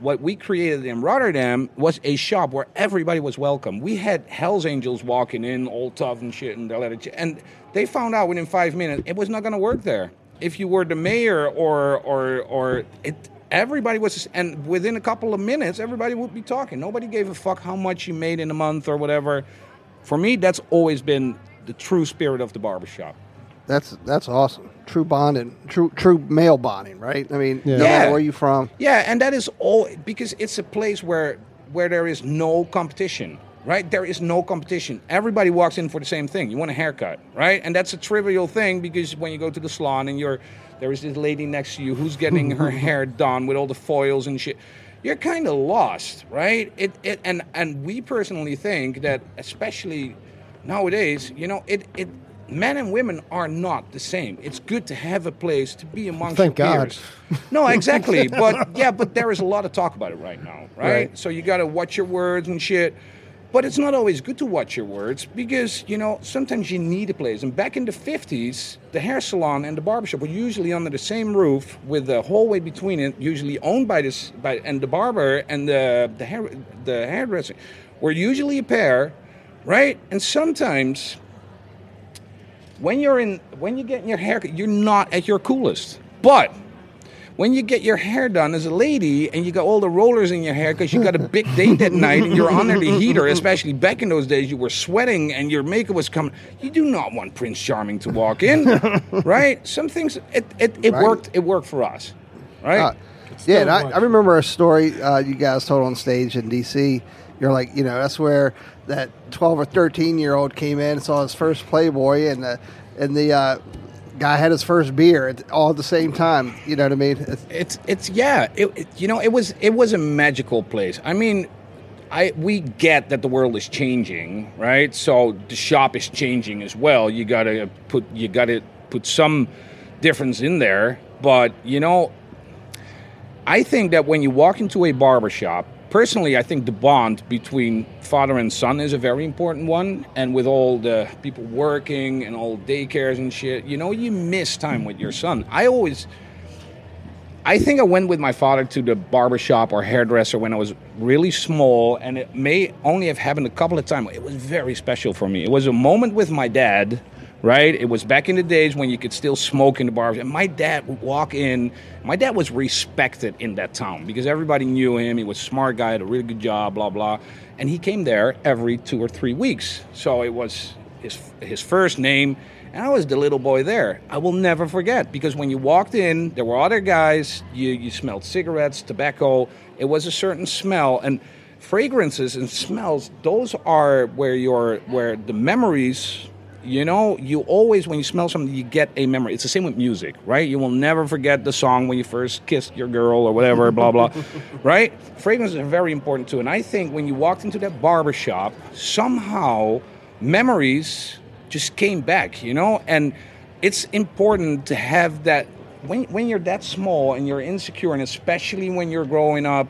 what we created in Rotterdam was a shop where everybody was welcome. We had Hell's Angels walking in, all tough and shit, and they and they found out within five minutes it was not going to work there. If you were the mayor or or or it, everybody was, and within a couple of minutes, everybody would be talking. Nobody gave a fuck how much you made in a month or whatever. For me, that's always been the true spirit of the barbershop. That's that's awesome. True bonding, true true male bonding, right? I mean, no Yeah. where you from. Yeah, and that is all because it's a place where where there is no competition, right? There is no competition. Everybody walks in for the same thing. You want a haircut, right? And that's a trivial thing because when you go to the salon and you're there is this lady next to you who's getting her hair done with all the foils and shit. You're kind of lost, right? It, it and and we personally think that especially nowadays, you know, it it men and women are not the same. It's good to have a place to be amongst Thank God. peers. No, exactly. but yeah, but there is a lot of talk about it right now, right? Right. So you got to watch your words and shit. But it's not always good to watch your words because, you know, sometimes you need a place. And back in the 50s, the hair salon and the barbershop were usually under the same roof with the hallway between it, usually owned by this by and the barber and the the hair the hairdresser were usually a pair, right? And sometimes when you're in when you're getting your haircut, you're not at your coolest. But when you get your hair done as a lady and you got all the rollers in your hair because you got a big date that night and you're under the heater, especially back in those days, you were sweating and your makeup was coming. You do not want Prince Charming to walk in, right? Some things it it, it Right. worked. It worked for us, right? Uh, yeah, and I. I remember a story uh, you guys told on stage in DC. You're like, you know, that's where that 12 or 13 year old came in, and saw his first Playboy, and the and the uh, guy had his first beer all at the same time. You know what I mean? It's, it's it's yeah it, it- you know it was it was a magical place i mean i we get that the world is changing right so the shop is changing as well you gotta put you gotta put some difference in there but you know i think that when you walk into a barber shop personally i think the bond between father and son is a very important one and with all the people working and all daycares and shit you know you miss time with your son i always I think I went with my father to the barber shop or hairdresser when I was really small, and it may only have happened a couple of times. It was very special for me. It was a moment with my dad, right? It was back in the days when you could still smoke in the bars, and my dad would walk in. My dad was respected in that town because everybody knew him. He was a smart guy, had a really good job, blah blah, and he came there every two or three weeks. So it was his his first name. And I was the little boy there. I will never forget because when you walked in, there were other guys. You, you smelled cigarettes, tobacco. It was a certain smell. And fragrances and smells, those are where your where the memories, you know, you always when you smell something, you get a memory. It's the same with music, right? You will never forget the song when you first kissed your girl or whatever, blah blah. Right? Fragrances are very important too. And I think when you walked into that barber shop, somehow memories just came back, you know? And it's important to have that when when you're that small and you're insecure and especially when you're growing up,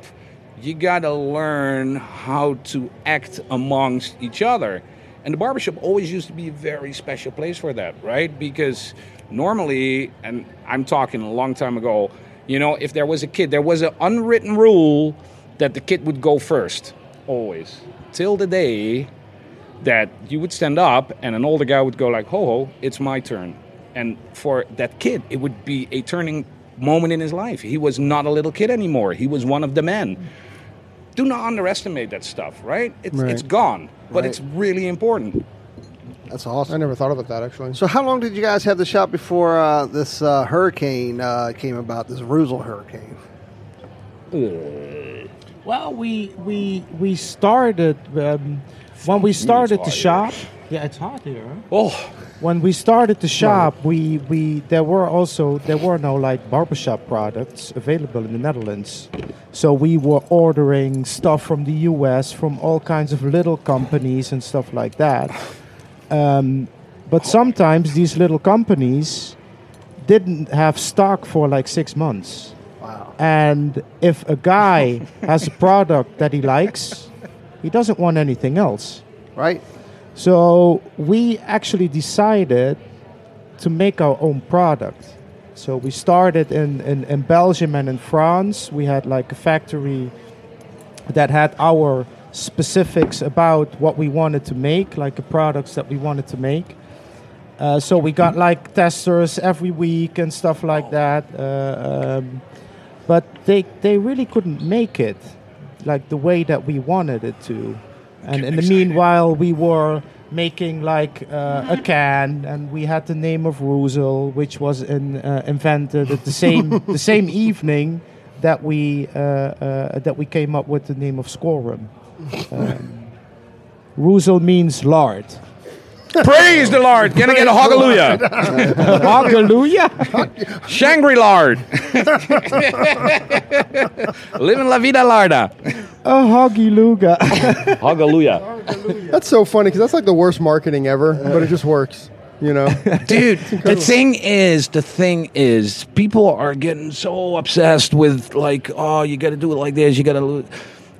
you got to learn how to act amongst each other. And the barbershop always used to be a very special place for that, right? Because normally, and I'm talking a long time ago, you know, if there was a kid, there was an unwritten rule that the kid would go first, always, till the day that you would stand up and an older guy would go like, "Ho ho, it's my turn." And for that kid, it would be a turning moment in his life. He was not a little kid anymore. He was one of the men. Do not underestimate that stuff, right? It's, Right. it's gone, but Right. it's really important. that's awesome. I never thought about that actually. So, how long did you guys have the shop before uh, this uh, hurricane uh, came about? This Reuzel hurricane. Well, we we we started um, when we started the hot shop. Yeah, it's hot here. huh? Oh, when we started the shop, we, we there were also there were no like barbershop products available in the Netherlands, so we were ordering stuff from the U.S. from all kinds of little companies and stuff like that. Um, but sometimes these little companies didn't have stock for like six months. Wow. And if a guy has a product that he likes, he doesn't want anything else. Right. So we actually decided to make our own product. So we started in, in, in Belgium and in France. We had like a factory that had our specifics about what we wanted to make, like the products that we wanted to make. Uh, so we got like testers every week and stuff like that. Uh, um, but they they really couldn't make it like the way that we wanted it to. And in the meanwhile, we were making like uh, a can, and we had the name of Reuzel, which was in, uh, invented at the same the same evening that we uh, uh, that we came up with the name of Schorem. Um, Reuzel means lard. Praise the Lord. Can I get a hallelujah? Hallelujah! Shangri Lard. Living la vida larda. A hoggy luga. Hallelujah. That's so funny because that's like the worst marketing ever, but it just works. You know, Dude, the thing is, the thing is, people are getting so obsessed with like, oh, you got to do it like this. You got to.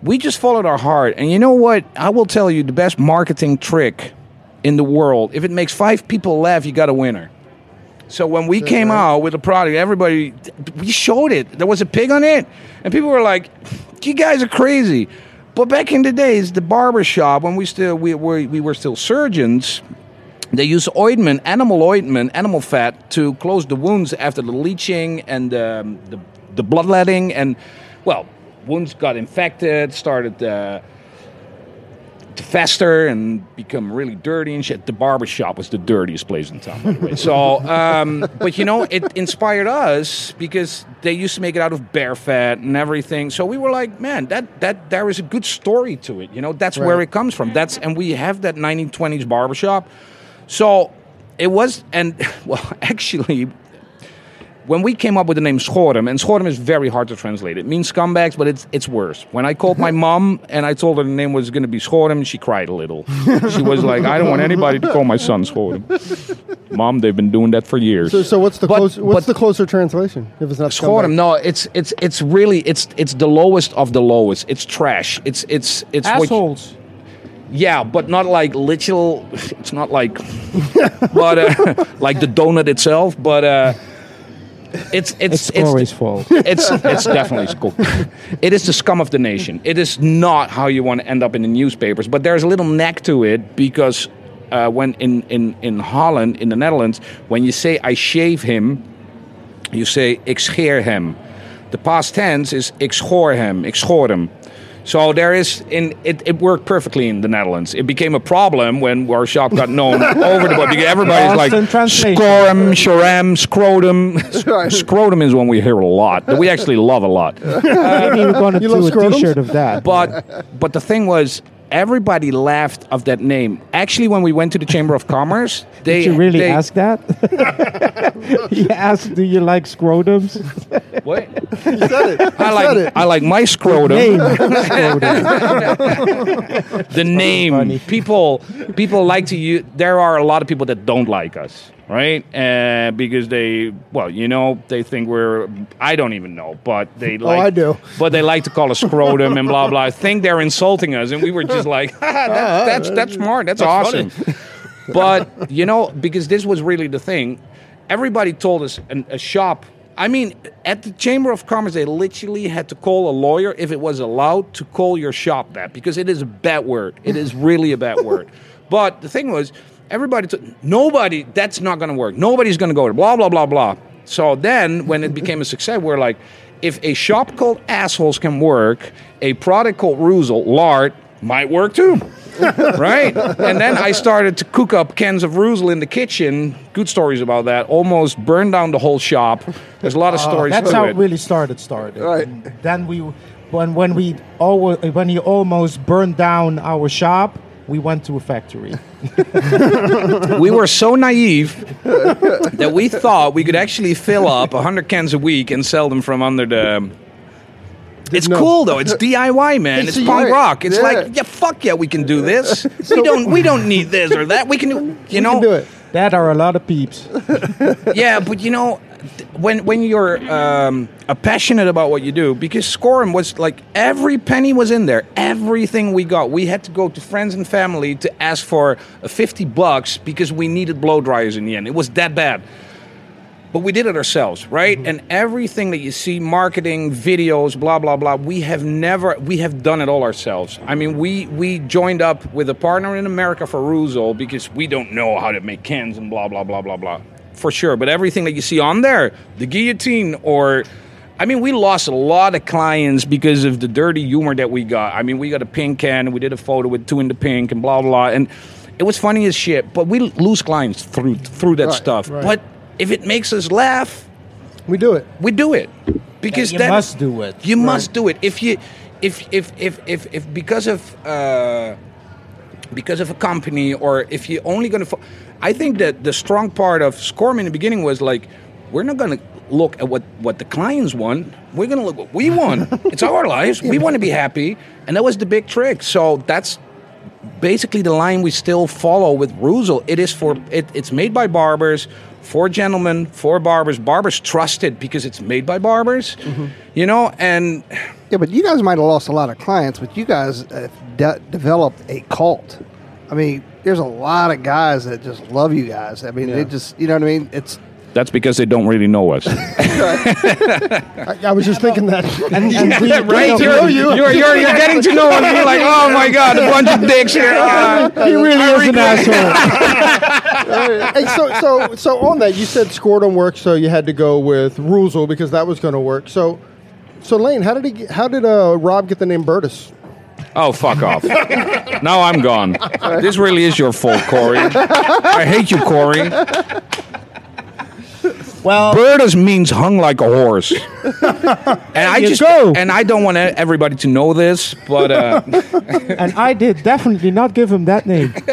We just followed our heart, and you know what? I will tell you the best marketing trick in the world. If it makes five people laugh, you got a winner. So when we came out with a product, everybody we showed it. There was a pig on it, and people were like, "You guys are crazy." But back in the days, the barber shop when we still we were we were still surgeons. They use ointment, animal ointment, animal fat to close the wounds after the leaching and um, the the bloodletting, and well, wounds got infected, started. Uh, fester and become really dirty and shit. The barber shop was the dirtiest place in town, by the way. So, um, but you know, it inspired us because they used to make it out of bear fat and everything. So we were like, man, that that there is a good story to it. You know, that's where it comes from. That's and we have that 1920s barber shop. So it was, and well, actually, when we came up with the name Schorem, and Schorem is very hard to translate. It means scumbags, but it's it's worse. When I called my mom and I told her the name was going to be Schorem, she cried a little. She was like, "I don't want anybody to call my son Schorem." Mom, they've been doing that for years. so so what's the But- close, what's but- the closer translation if it's not Schorem, no, it's it's it's really it's it's the lowest of the lowest. It's trash. It's it's it's what you- Assholes. yeah, but not like literal. It's not like, but uh, like the donut itself. But uh, it's it's It's Corey's fault. it's it's definitely school. It is the scum of the nation. It is not how you want to end up in the newspapers. But there's a little neck to it because uh, when in, in in Holland, in the Netherlands, when you say I shave him, you say ik scheer hem. The past tense is ik schoor hem, ik schoor hem. So there is in it, it worked perfectly in the Netherlands. It became a problem when our shop got known over the world. everybody's Lost like translation. scorum, sharam, scrotum. scrotum is one we hear a lot. That we actually love a lot. Maybe we're going to You do love a scrotums? T-shirt of that. But but the thing was, everybody laughed of that name. Actually, when we went to the Chamber of Commerce, they Did you really they, ask that? he asked, do you like scrotums? What? You said it. I like it. I like my scrotum. Name. The name. People people like to use. There are a lot of people that don't like us, right? Uh, because they, well, you know, they think we're. I don't even know, but they like. Oh, I do. But they like to call us scrotum and blah blah. I think they're insulting us, and we were just like, that, that's that's smart. That's, awesome. but you know, because this was really the thing. Everybody told us an, a shop. I mean, at the Chamber of Commerce, they literally had to call a lawyer if it was allowed to call your shop that because it is a bad word. It is really a bad word. But the thing was, everybody, took nobody, that's not going to work. Nobody's going to go there, blah, blah, blah, blah. So then when it became a success, we're like, if a shop called Assholes can work, a product called Reuzel, lard, might work too. right? And then I started to cook up cans of Reuzel in the kitchen. Good stories about that. Almost burned down the whole shop. There's a lot of oh, stories That's how it. it really started. Started. Right. And then we, when when we always when he almost burned down our shop, We went to a factory. we were so naive that we thought we could actually fill up 100 cans a week and sell them from under the. It's know. cool though. It's DIY, man. It's It's punk rock. It's Yeah. like, yeah, fuck yeah, we can do this. we don't, we don't need this or that. We can do, you know. can do it. That are a lot of peeps. yeah, but you know, when when you're um, passionate about what you do, because Schorem was like every penny was in there, everything we got. We had to go to friends and family to ask for uh, fifty bucks because we needed blow dryers in the end. It was that bad. But we did it ourselves, right? And everything that you see, marketing, videos, blah blah blah, we have never, we have done it all ourselves. I mean, we we joined up with a partner in America for Reuzel because we don't know how to make cans and blah blah blah blah blah, for sure. But everything that you see on there, the guillotine, or I mean, we lost a lot of clients because of the dirty humor that we got. I mean, we got a pink can, and we did a photo with two in the pink, and blah blah blah, and it was funny as shit. But we lose clients through through that stuff. right. But if it makes us laugh, We do it. we do it because you that- must do it. You must do it. If you, if if if if, if because of uh, because of a company or if you're only going to, fo- I think that the strong part of Schorem in the beginning was like, we're not going to look at what what the clients want. We're going to look what we want. it's our lives. We want to be happy, and that was the big trick. So that's basically the line we still follow with Reuzel. It is for it, it's made by barbers, for gentlemen, for barbers. Barbers trust it because it's made by barbers. Mm-hmm. You know, and Yeah, but you guys might have lost a lot of clients, but you guys have de- developed a cult. I mean, there's a lot of guys that just love you guys. I mean, they just, you know what I mean? It's that's because they don't really know us. I, I was just thinking that. And, and we, right? You're, don't- you're, you're, you're getting to know us. You're like, oh my god, a bunch of dicks here. Ah. he really is an asshole. hey, so so so on that, you said Schorem worked, so you had to go with Reuzel because that was going to work. So so Leen, how did he? Get, how did uh, Rob get the name Bertus? Oh, fuck off. now I'm gone. This really is your fault, Corey. I hate you, Corey. Well, Bertus means hung like a horse. and I just go. and I don't want everybody to know this, but uh, and I did definitely not give him that name.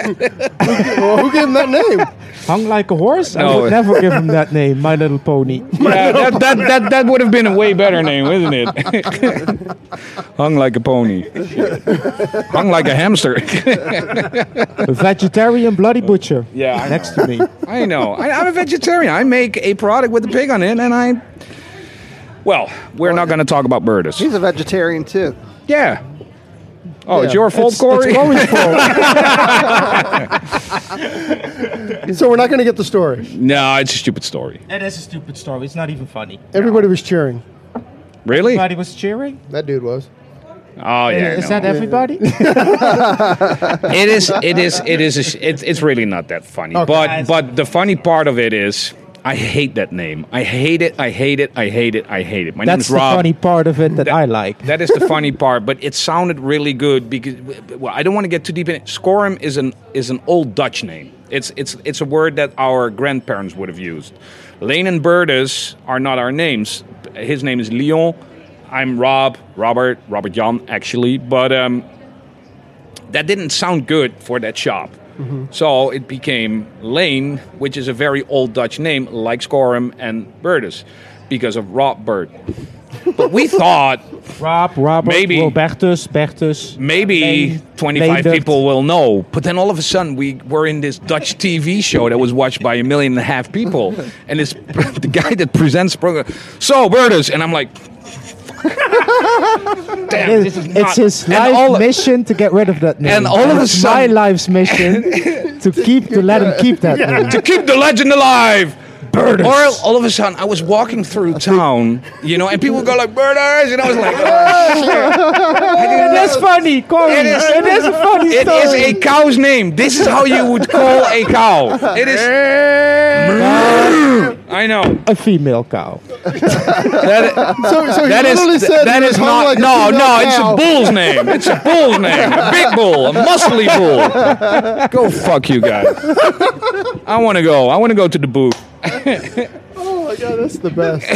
Well, who gave him that name? Hung like a horse? I would never give him that name, My Little Pony. yeah, that, that, that, that would have been a way better name, isn't it? hung like a pony. hung like a hamster. A vegetarian bloody butcher. Yeah, I next to me. I know. I, I'm a vegetarian. I make a product with a pig on it, and I. Well, we're not going to talk about Bertus. he's a vegetarian too. Yeah. Oh, it's your fault, It's- Corey. It's Corey's fault. So we're not going to get the story. no, it's a stupid story. It is a stupid story. It's not even funny. Everybody was cheering. Really? Everybody was cheering. That dude was. Oh yeah. is no. that everybody? it is it is it is a sh- it's, it's really not that funny but but the funny part of it is i hate that name. I hate it i hate it i hate it i hate it. My name That's is the rob. funny part of it that I like. that is the funny part but it sounded really good because well i don't want to get too deep in it. Schorem is an is an old dutch name. It's it's it's a word that our grandparents would have used. Leen and Bertus are not our names. His name is leon. I'm rob robert robert jan actually but um that didn't sound good for that shop. So it became Leen, which is a very old Dutch name, like Schorem and Bertus, because of Rob Bird. But we thought Rob, Robert, Maybe- Robertus, Bertus. maybe Leen, 25 Leendert. people will know. But then all of a sudden, we were in this Dutch TV show that was watched by a million and a half people. And this, the guy that presents program, so Bertus, and I'm like, damn, It- this is it's not. his life all- mission to get rid of that name. And all of a it's sudden- my life's mission to keep to let him keep that name. to keep the legend alive. Or all of a sudden, I was walking through town, you know, and people go like "Birders," and I was like, "Oh shit!" It is funny, Corey. It is- it is a funny It is story. a cow's name. This is how you would call a cow. It is. I know. a female cow. That, So, so he that is literally said that is was hung not. like a no, female no. It's a bull's name. It's a bull's name. A big bull. A muscly bull. Go fuck you guys. I want to go. I want to go to the booth. Oh yeah, that's the best.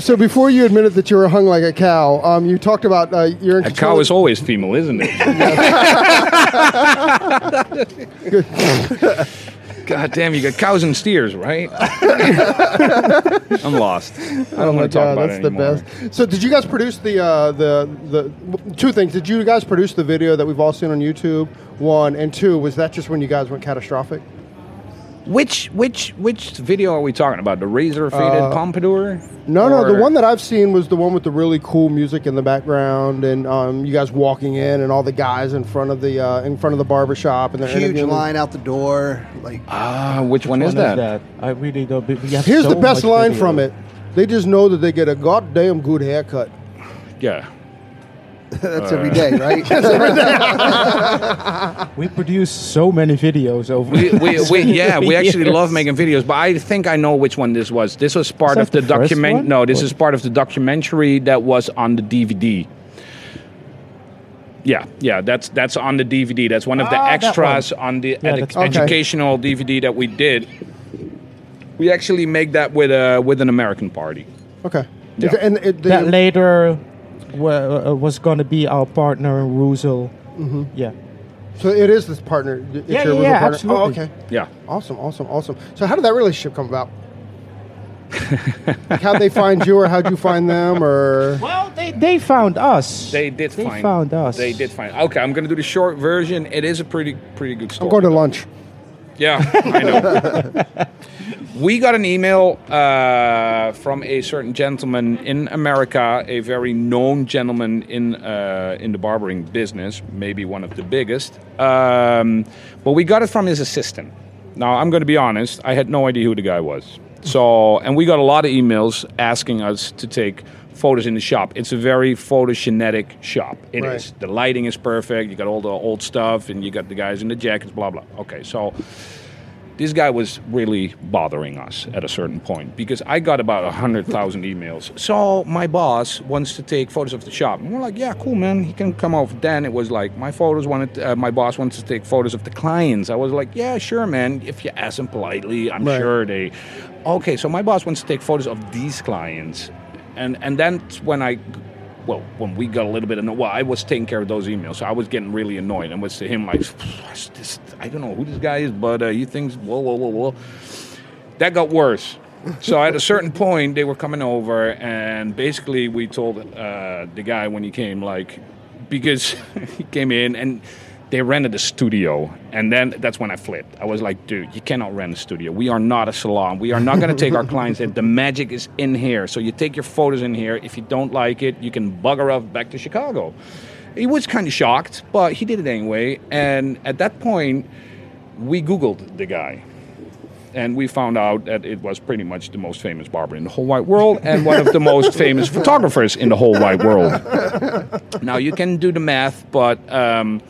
so before you admitted that you were hung like a cow, um, you talked about uh, you're in A cow is always female, isn't it? God damn, you got cows and steers, right? I'm lost. I don't Oh want to talk about that's it the best. So, did you guys produce the uh, the the two things? Did you guys produce the video that we've all seen on YouTube? One and two. Was that just when you guys went catastrophic? Which which which video are we talking about? The razor faded Uh, pompadour? No, no. The one that I've seen was the one with the really cool music in the background, and um, you guys walking in, and all the guys in front of the uh, in front of the barber shop, and they're Huge line out the door. Like Ah, which one is What that? I really don't. We have Here's so the best line video. from it. They just know that they get a goddamn good haircut. Yeah. that's every day, right? We produce so many videos over. We, we, we, yeah, we actually years. love making videos, but I think I know which one this was. This was part of the, the document. No, this Or- is part of the documentary that was on the DVD. Yeah, yeah, that's that's on the DVD. That's one of the Ah, extras on the Yeah, edu- okay. educational DVD that we did. We actually make that with a with an American party. Okay. Yeah. And it, the, that later wa- was going to be our partner in Reuzel. Mm-hmm. Yeah. so it is this partner. It's Yeah, your yeah, yeah, partner? absolutely. Oh, okay. Yeah. Awesome, awesome, awesome. So how did that relationship come about? like how'd they find you, or how'd you find them, or Well, they, they found us. They did They find found us. They did find. Okay, I'm gonna do the short version. It is a pretty pretty good story. I'm going to lunch. Yeah, I know. we got an email uh, from a certain gentleman in America, a very known gentleman in uh, in the barbering business, maybe one of the biggest. Um, but we got it from his assistant. Now, I'm going to be honest. I had no idea who the guy was. So, and we got a lot of emails asking us to take photos in the shop. It's a very photogenetic shop. It is. Right. The lighting is perfect. You got all the old stuff, and you got the guys in the jackets. Blah blah. Okay, so this guy was really bothering us at a certain point because I got about a hundred thousand emails. So my boss wants to take photos of the shop, and we're like, "Yeah, cool, man. He can come over." Then it was like my photos wanted. Uh, my boss wants to take photos of the clients. I was like, "Yeah, sure, man. If you ask them politely, I'm Right. sure they." Okay, so my boss wants to take photos of these clients, and and then when I well, when we got a little bit annoyed, well, I was taking care of those emails, so I was getting really annoyed, and was to him like, this, I don't know who this guy is, but uh, he thinks, whoa, whoa, whoa, whoa. That got worse. so at a certain point, they were coming over, and basically we told uh, the guy when he came, like, because he came in and they rented a studio, and then that's when I flipped. I was like, dude, you cannot rent a studio. We are not a salon. We are not going to take our clients in. The magic is in here. So you take your photos in here. If you don't like it, you can bugger off back to Chicago. He was kind of shocked, but he did it anyway. And at that point, we Googled the guy. And we found out that it was pretty much the most famous barber in the whole wide world and one of the most famous photographers in the whole wide world. Now, you can do the math, but um,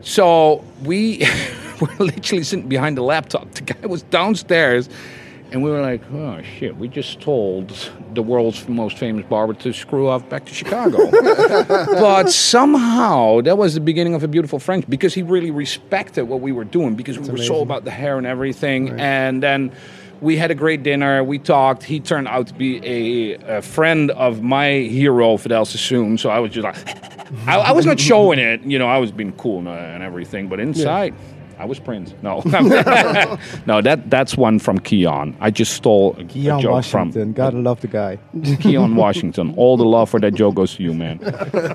so we were literally sitting behind the laptop. The guy was downstairs, and we were like, "Oh shit! We just told the world's most famous barber to screw off back to Chicago." but somehow that was the beginning of a beautiful friendship because he really respected what we were doing because we were so about the hair and everything. And then we had a great dinner. We talked. He turned out to be a, a friend of my hero, Vidal Sassoon. So I was just like, I, I was not showing it. You know, I was being cool and, uh, and everything, but inside. I was Prince. No, no, that that's one from Keon. I just stole a, a Keon joke Washington. from Gotta love the guy. Keon Washington. All the love for that joke goes to you, man.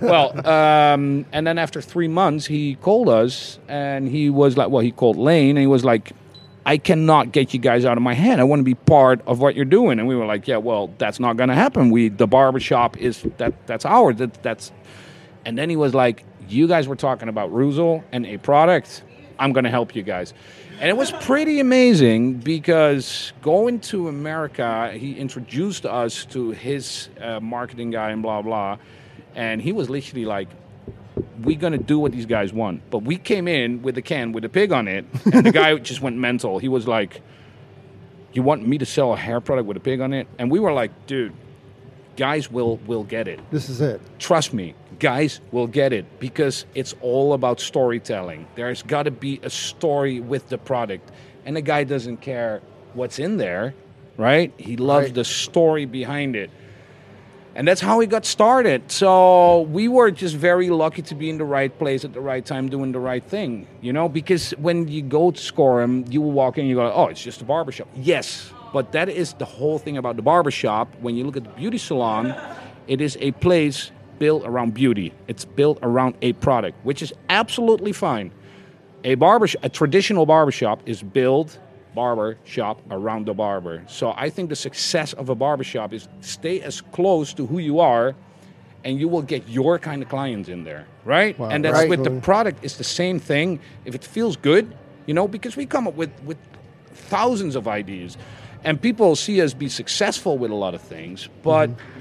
well, um, and then after three months, he called us and he was like, well, he called Leen and he was like, I cannot get you guys out of my head. I want to be part of what you're doing. And we were like, yeah, well, that's not going to happen. We, the barbershop is that, that's ours. That, that's, and then he was like, you guys were talking about Reuzel and a product. I'm going to help you guys. And it was pretty amazing because going to America, he introduced us to his uh, marketing guy and blah, blah. And he was literally like, we're going to do what these guys want. But we came in with a can with a pig on it, and the guy just went mental. He was like, you want me to sell a hair product with a pig on it? And we were like, dude, guys will will get it This is it. trust me, guys will get it because it's all about storytelling. There's got to be a story with the product, and the guy doesn't care what's in there, right? He loves Right. the story behind it. And that's how he got started. So we were just very lucky to be in the right place at the right time, doing the right thing. You know, because when you go to score Schorem, you will walk in and you go, oh, it's just a barbershop. Yes, but that is the whole thing about the barbershop. When you look at the beauty salon, it is a place built around beauty. It's built around a product, which is absolutely fine. A barber, a traditional barbershop is built barber shop around the barber. So I think the success of a barbershop is stay as close to who you are and you will get your kind of clients in there, right? Wow. and that's Right. with the product it's the same thing. If it feels good, you know, because we come up with with thousands of ideas and people see us be successful with a lot of things, but mm-hmm.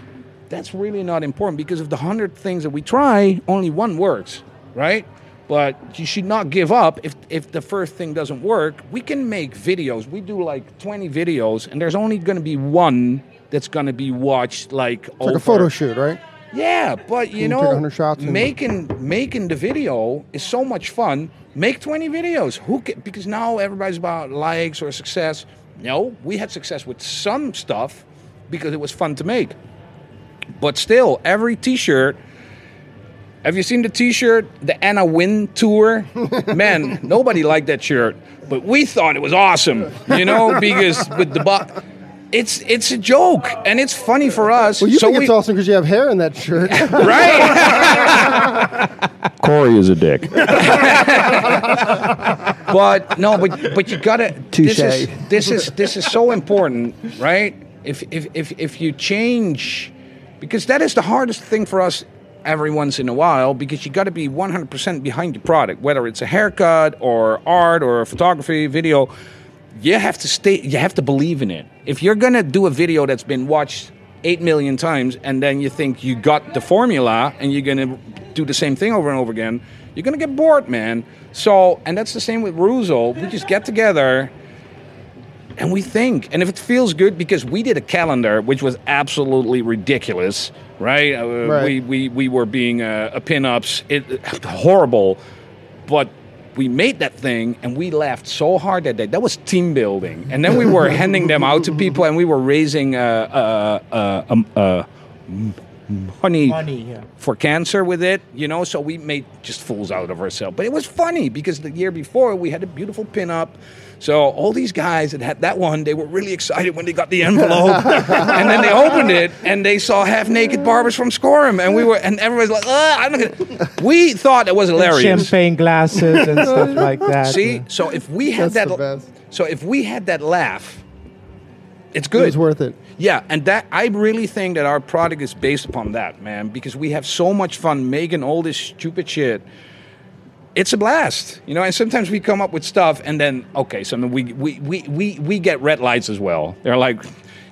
That's really not important because of the hundred things that we try, only one works, right? But you should not give up if, if the first thing doesn't work. We can make videos. We do like 20 videos, and there's only going to be one that's going to be watched like It's like a photo shoot, right? yeah, but you you know, take 100 shots and- making making the video is so much fun. Make 20 videos. Who ca- because now everybody's about likes or success. No, we had success with some stuff because it was fun to make. But still, every T-shirt. Have you seen the T-shirt, the Anna Wynn tour? Man, nobody liked that shirt, but we thought it was awesome. You know, because with the bu- it's it's a joke and it's funny for us. Well, you so think we, it's awesome because you have hair in that shirt. right? Corey is a dick. but no, but but you gotta. This is this is this is so important, right? If if if if you change, because that is the hardest thing for us every once in a while because you got to be 100% behind your product whether it's a haircut or art or photography video. You have to stay you have to believe in it. If you're gonna do a video that's been watched 8 million times and then you think you got the formula and you're gonna do the same thing over and over again you're gonna get bored man. So and that's the same with Reuzel. we just get together and we think and if it feels good because we did a calendar which was absolutely ridiculous right, Uh, Right. we we we were being uh, a pinups it horrible but we made that thing and we laughed so hard that day. That was team building. And then we were handing them out to people and we were raising uh, uh, uh, um, uh, money, Money, yeah. for cancer with it, you know. So we made just fools out of ourselves. But it was funny because the year before we had a beautiful pinup. So all these guys that had that one, they were really excited when they got the envelope, and then they opened it and they saw half naked barbers from Schorem, and we were, and everybody's like, I'm not gonna. We thought it was hilarious. Champagne glasses and stuff like that. See, so if we had That's that, the best. so if we had that laugh, it's It good. was worth it. Yeah, and that I really think that our product is based upon that, man, because we have so much fun making all this stupid shit. It's a blast, you know. And sometimes we come up with stuff, and then okay, so then we we we we, we get red lights as well. They're like,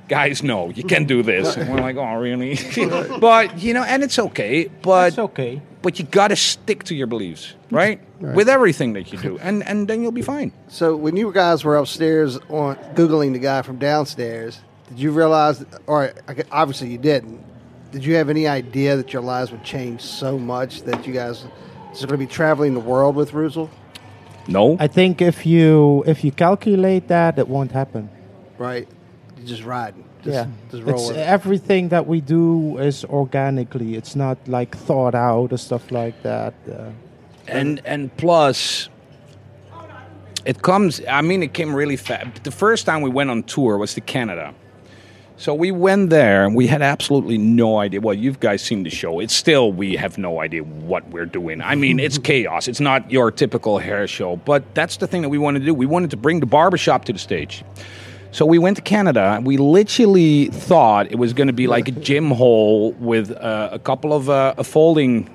guys, no, you can't do this. And we're like, oh, really? but you know, and it's okay. But It's okay. but you got to stick to your beliefs, right? With everything that you do, and and then you'll be fine. So when you guys were upstairs on googling the guy from downstairs, did you realize, or obviously you didn't? Did you have any idea that your lives would change so much that you guys are going to be traveling the world with Reuzel? No, I think if you if you calculate that, it won't happen. Right? You just riding. Just, yeah, Just roll it's, it. everything that we do is organically. It's not like thought out or stuff like that. Uh, and and plus it comes i mean it came really fast the first time we went on tour was to canada so we went there and we had absolutely no idea well you guys seen the show it's still we have no idea what we're doing i mean it's chaos it's not your typical hair show but that's the thing that we wanted to do we wanted to bring the barbershop to the stage so we went to Canada. We literally thought it was going to be like a gym hole with uh, a couple of uh, a folding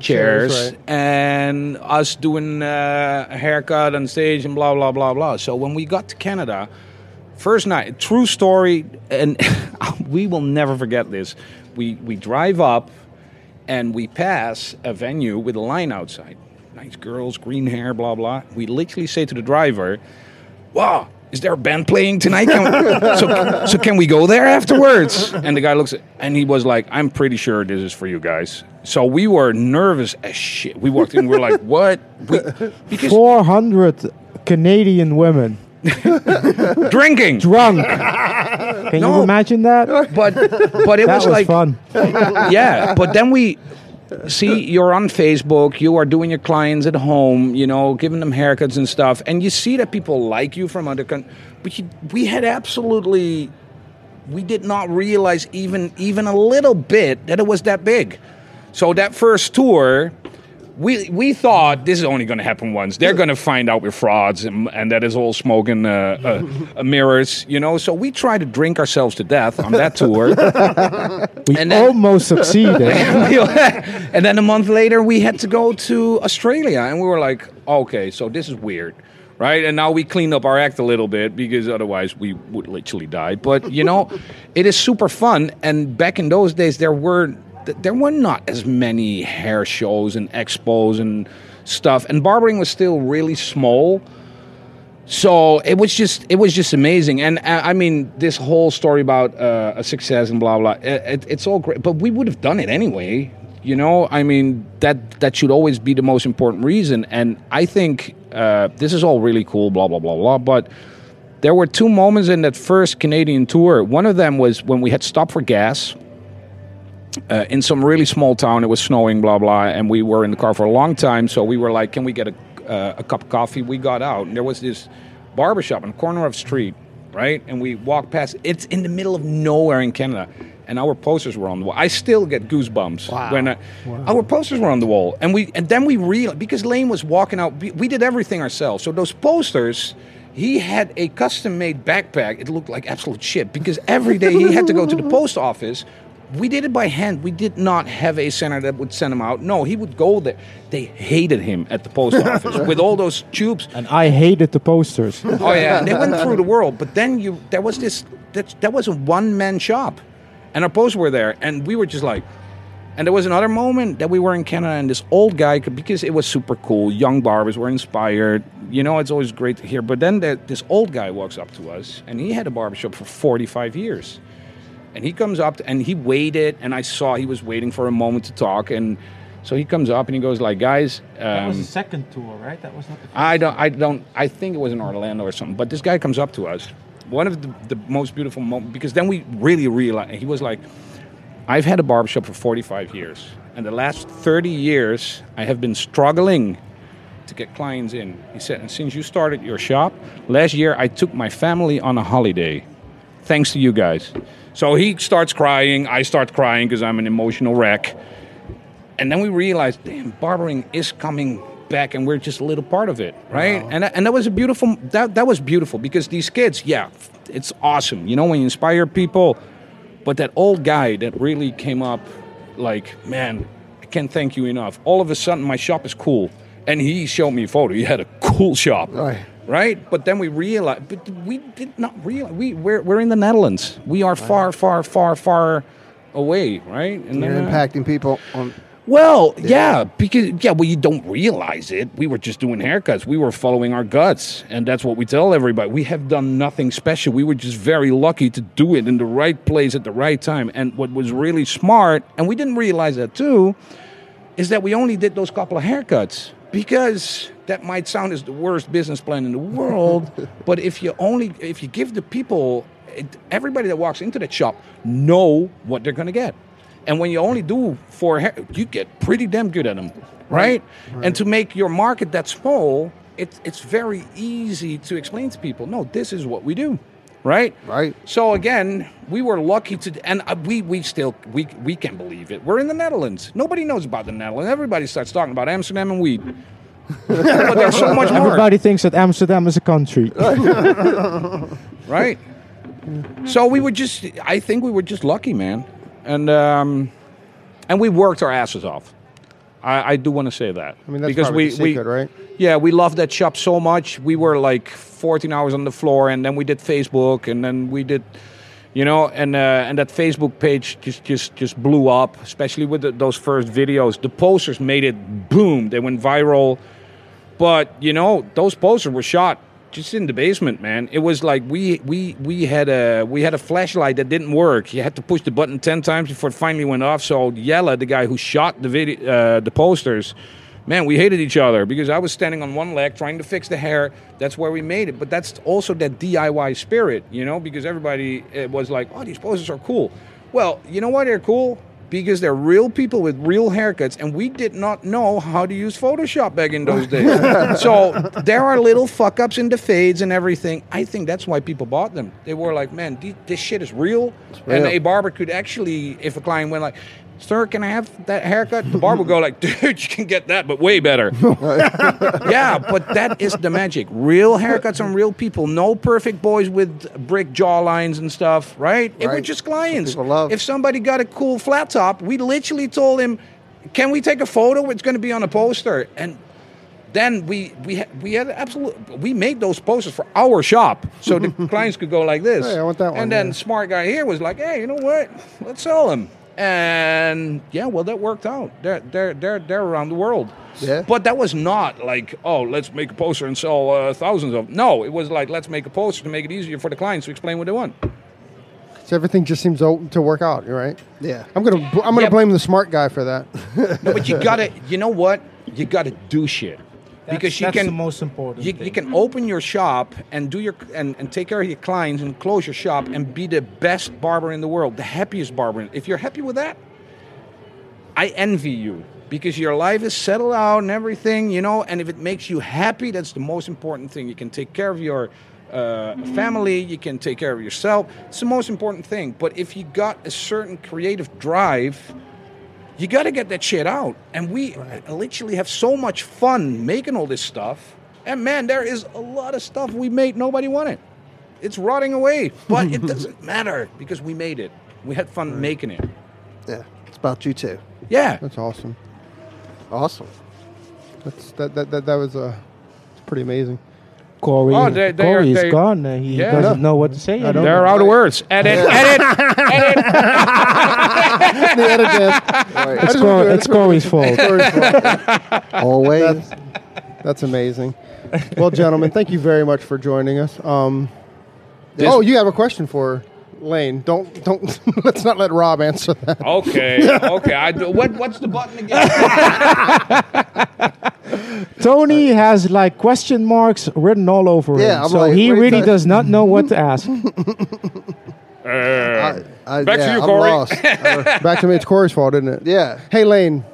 chairs, Chairs, right. and us doing uh, a haircut on stage and blah blah blah blah. So when we got to Canada, first night, true story, and we will never forget this. We we drive up, and we pass a venue with a line outside. Nice girls, green hair, blah blah. We literally say to the driver, "Wow." Is there a band playing tonight? Can we- so, so can we go there afterwards? And the guy looks, at, and he was like, "I'm pretty sure this is for you guys." So we were nervous as shit. We walked in, we are like, "What?" We, because Four hundred Canadian women drinking. Drunk. Can No. you imagine that? But but it That was was like fun. yeah, but then we see you're on Facebook, you are doing your clients at home, you know, giving them haircuts and stuff, and you see that people like you from other countries. But you, we had absolutely, we did not realize even even a little bit that it was that big. So that first tour. We, we thought this is only going to happen once. They're going to find out we're frauds and, and that is all smoke and uh, uh, uh, mirrors, you know. So we tried to drink ourselves to death on that tour. We And then- almost succeeded. and then a month later, we had to go to Australia, and we were like, okay, so this is weird, right? And now we cleaned up our act a little bit because otherwise we would literally die. But you know, it is super fun. And back in those days, there were th- there were not as many hair shows and expos and stuff, and barbering was still really small. So it was just it was just amazing, and uh, I mean this whole story about uh, a success and blah blah. It, it, it's all great, but we would have done it anyway. You know, I mean that that should always be the most important reason. And I think uh, this is all really cool, blah blah blah blah. But there were two moments in that first Canadian tour. One of them was when we had stopped for gas uh, in some really small town. It was snowing, blah blah, and we were in the car for a long time. So we were like, "Can we get a, uh, a cup of coffee?" We got out, and there was this barbershop on the corner of the street, right? And we walked past. It's in the middle of nowhere in Canada, and our posters were on the wall. I still get goosebumps when I, our posters were on the wall, and we and then we realized because Leen was walking out. We, we did everything ourselves, so those posters. He had a custom made backpack. It looked like absolute shit because every day he had to go to the post office. We did it by hand. We did not have a center that would send him out. No, he would go there. They hated him at the post office with all those tubes. and I hated the posters. Oh yeah, and they went through the world. But then you, there was this. That, that was a one man shop, and our posters were there, and we were just like. And there was another moment that we were in Canada, and this old guy, because it was super cool, young barbers were inspired. You know, it's always great to hear. But then the, this old guy walks up to us, and he had a barbershop for 45 years. And he comes up and he waited, and I saw he was waiting for a moment to talk. And so he comes up and he goes like, "Guys, That was um, the second tour, right? That was not the first. I don't, I don't, I think it was in Orlando or something. But this guy comes up to us. One of the, the most beautiful moments, because then we really realized, he was like, I've had a barbershop for 45 years. And the last 30 years, I have been struggling to get clients in. He said, and since you started your shop, last year I took my family on a holiday. Thanks to you guys. So he starts crying. I start crying because I'm an emotional wreck. And then we realized, damn, barbering is coming back, and we're just a little part of it, right? And that, and that was a beautiful that that was beautiful because these kids, yeah, it's awesome. You know, when you inspire people, but that old guy that really came up, like, man, I can't thank you enough. All of a sudden, my shop is cool, and he showed me a photo. He had a cool shop, Right. Right? But then we realized, but we did not realize we we're, we're in the Netherlands. We are far, far, far, far away, right? And You're uh, impacting people on. well, yeah, because yeah, well, you don't realize it. We were just doing haircuts. We were following our guts, and that's what we tell everybody. We have done nothing special. We were just very lucky to do it in the right place at the right time. And what was really smart, and we didn't realize that too, is that we only did those couple of haircuts because that might sound as the worst business plan in the world. but if you only if you give the people, it, everybody that walks into that shop know what they're going to get. And when you only do four, hair, you get pretty damn good at them, right? And to make your market that small, it, it's very easy to explain to people. No, this is what we do, right? Right. So again, we were lucky to, and uh, we we still we we can believe it. We're in the Netherlands. Nobody knows about the Netherlands. Everybody starts talking about Amsterdam and weed. but there's so much more, Everybody thinks that Amsterdam is a country. right? So we were just, I think we were just lucky, man, and um, and we worked our asses off. I, I do want to say that. I mean, that's because we, the secret, we, right? Yeah, we loved that shop so much. We were like 14 hours on the floor, and then we did Facebook, and then we did, you know, and uh, and that Facebook page just just just blew up, especially with the, those first videos. The posters made it boom. They went viral, but you know, those posters were shot just in the basement, man. It was like we we we had a we had a flashlight that didn't work. You had to push the button ten times before it finally went off. So Yella, the guy who shot the video, uh, the posters, man, we hated each other because I was standing on one leg trying to fix the hair. That's where we made it. But that's also that DIY spirit, you know, because everybody was like, oh, these posters are cool. Well, you know why they're cool? Because they're real people with real haircuts, and we did not know how to use Photoshop back in those days. so there are little fuck ups in the fades and everything. I think that's why people bought them. They were like, man, this shit is real. And a barber could actually, if a client went like, Sir, can I have that haircut? The barber would go like, dude, you can get that, but way better. yeah, but that is the magic. Real haircuts on real people. No perfect boys with brick jawlines and stuff, right? It were Right. just clients. If somebody got a cool flat top, we literally told him, "Can we take a photo? It's going to be on a poster." And then we we we had absolute we made those posters for our shop so the clients could go like this. Hey, I want that one, And then yeah. smart guy here was like, "Hey, you know what? Let's sell them." And yeah, well, that worked out. They're they're they're they're around the world. Yeah. But that was not like, oh, let's make a poster and sell uh, thousands of. No, it was like, let's make a poster to make it easier for the clients to explain what they want. So everything just seems to to work out. You're right. Yeah. I'm gonna I'm gonna Yeah. blame the smart guy for that. No, but you gotta, you know what? You gotta do shit That's, because you can. the most important. you, you can open your shop and do your and, and take care of your clients and close your shop and be the best barber in the world, the happiest barber. If you're happy with that, I envy you because your life is settled out and everything, you know. And if it makes you happy, that's the most important thing. You can take care of your uh, family, you can take care of yourself. It's the most important thing. But if you got a certain creative drive, you got to get that shit out. And we literally have so much fun making all this stuff. And man, there is a lot of stuff we made nobody wanted. It's rotting away, but it doesn't matter because we made it. We had fun making it. Yeah. It's about you too. Yeah. That's awesome. Awesome. That's that that that, that was uh, it's pretty amazing. Corey, Oh, they- they are- Corey is they- gone. Uh, he Yeah. doesn't know what to say. don't anymore. They're out of words. Edit, edit, edit. the edit. Right. It's, Cor- it's Corey's fault. Always. That's, that's amazing. Well, gentlemen, thank you very much for joining us. Um, This- oh, you have a question for Leen? Don't don't. let's not let Rob answer that. Okay, okay. I what, what's the button again? Tony has like question marks written all over Yeah, him, I'm so like, he really does not know what to ask. I, I, Back to yeah, you, I'm Corey. lost. Uh, Back to me. It's Corey's fault, isn't it? yeah. Hey, Leen.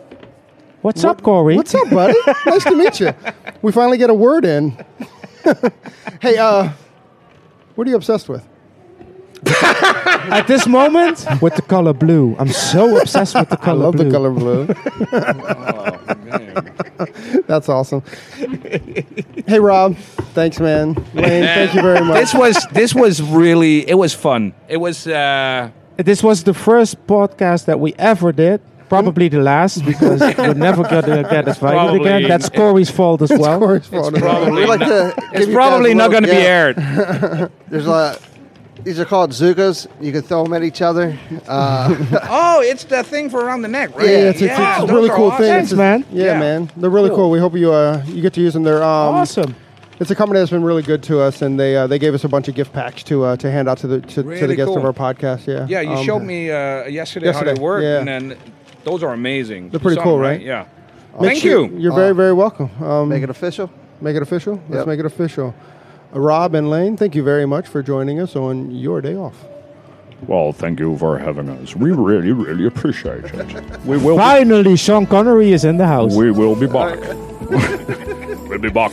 What's up, Corey? What's up, buddy? nice to meet you. We finally get a word in. hey, uh, what are you obsessed with? At this moment, with the color blue. I'm so obsessed with the color I color love blue. the color blue. Oh, man. That's awesome. hey, Rob. Thanks, man. Wayne, thank you very much. This was this was really it was fun. It was uh, This was the first podcast that we ever did. Probably the last because we're never gonna get invited Probably. again. That's Corey's fault as well. Corey's fault. probably We like not, to it's give you probably a not little going to be gift. aired. There's a these are called Zukas. You can throw them at each other. Uh, Oh, it's the thing for around the neck, right? Yeah, it's, it's, it's a those really are cool awesome. thing. Thanks, It's a- man. Yeah, Yeah. man. They're really cool. Cool. We hope you uh, you get to use them. They're um, Awesome. It's a company that's been really good to us, and they uh, they gave us a bunch of gift packs to uh, to hand out to the to, to the Really guests of cool. our podcast. Yeah. Yeah, you Um, showed me uh, yesterday, yesterday, how they work, yeah. and then those are amazing. They're pretty You saw cool, them, right? Yeah. make Thank sure- you. You're very very welcome. Um, make it official. make it official. Let's Yep. make it official. Rob and Leen, thank you very much for joining us on your day off. Well, thank you for having us. We really, really appreciate it. We will. Be, Finally, Sean Connery is in the house. we will be back. we'll be back.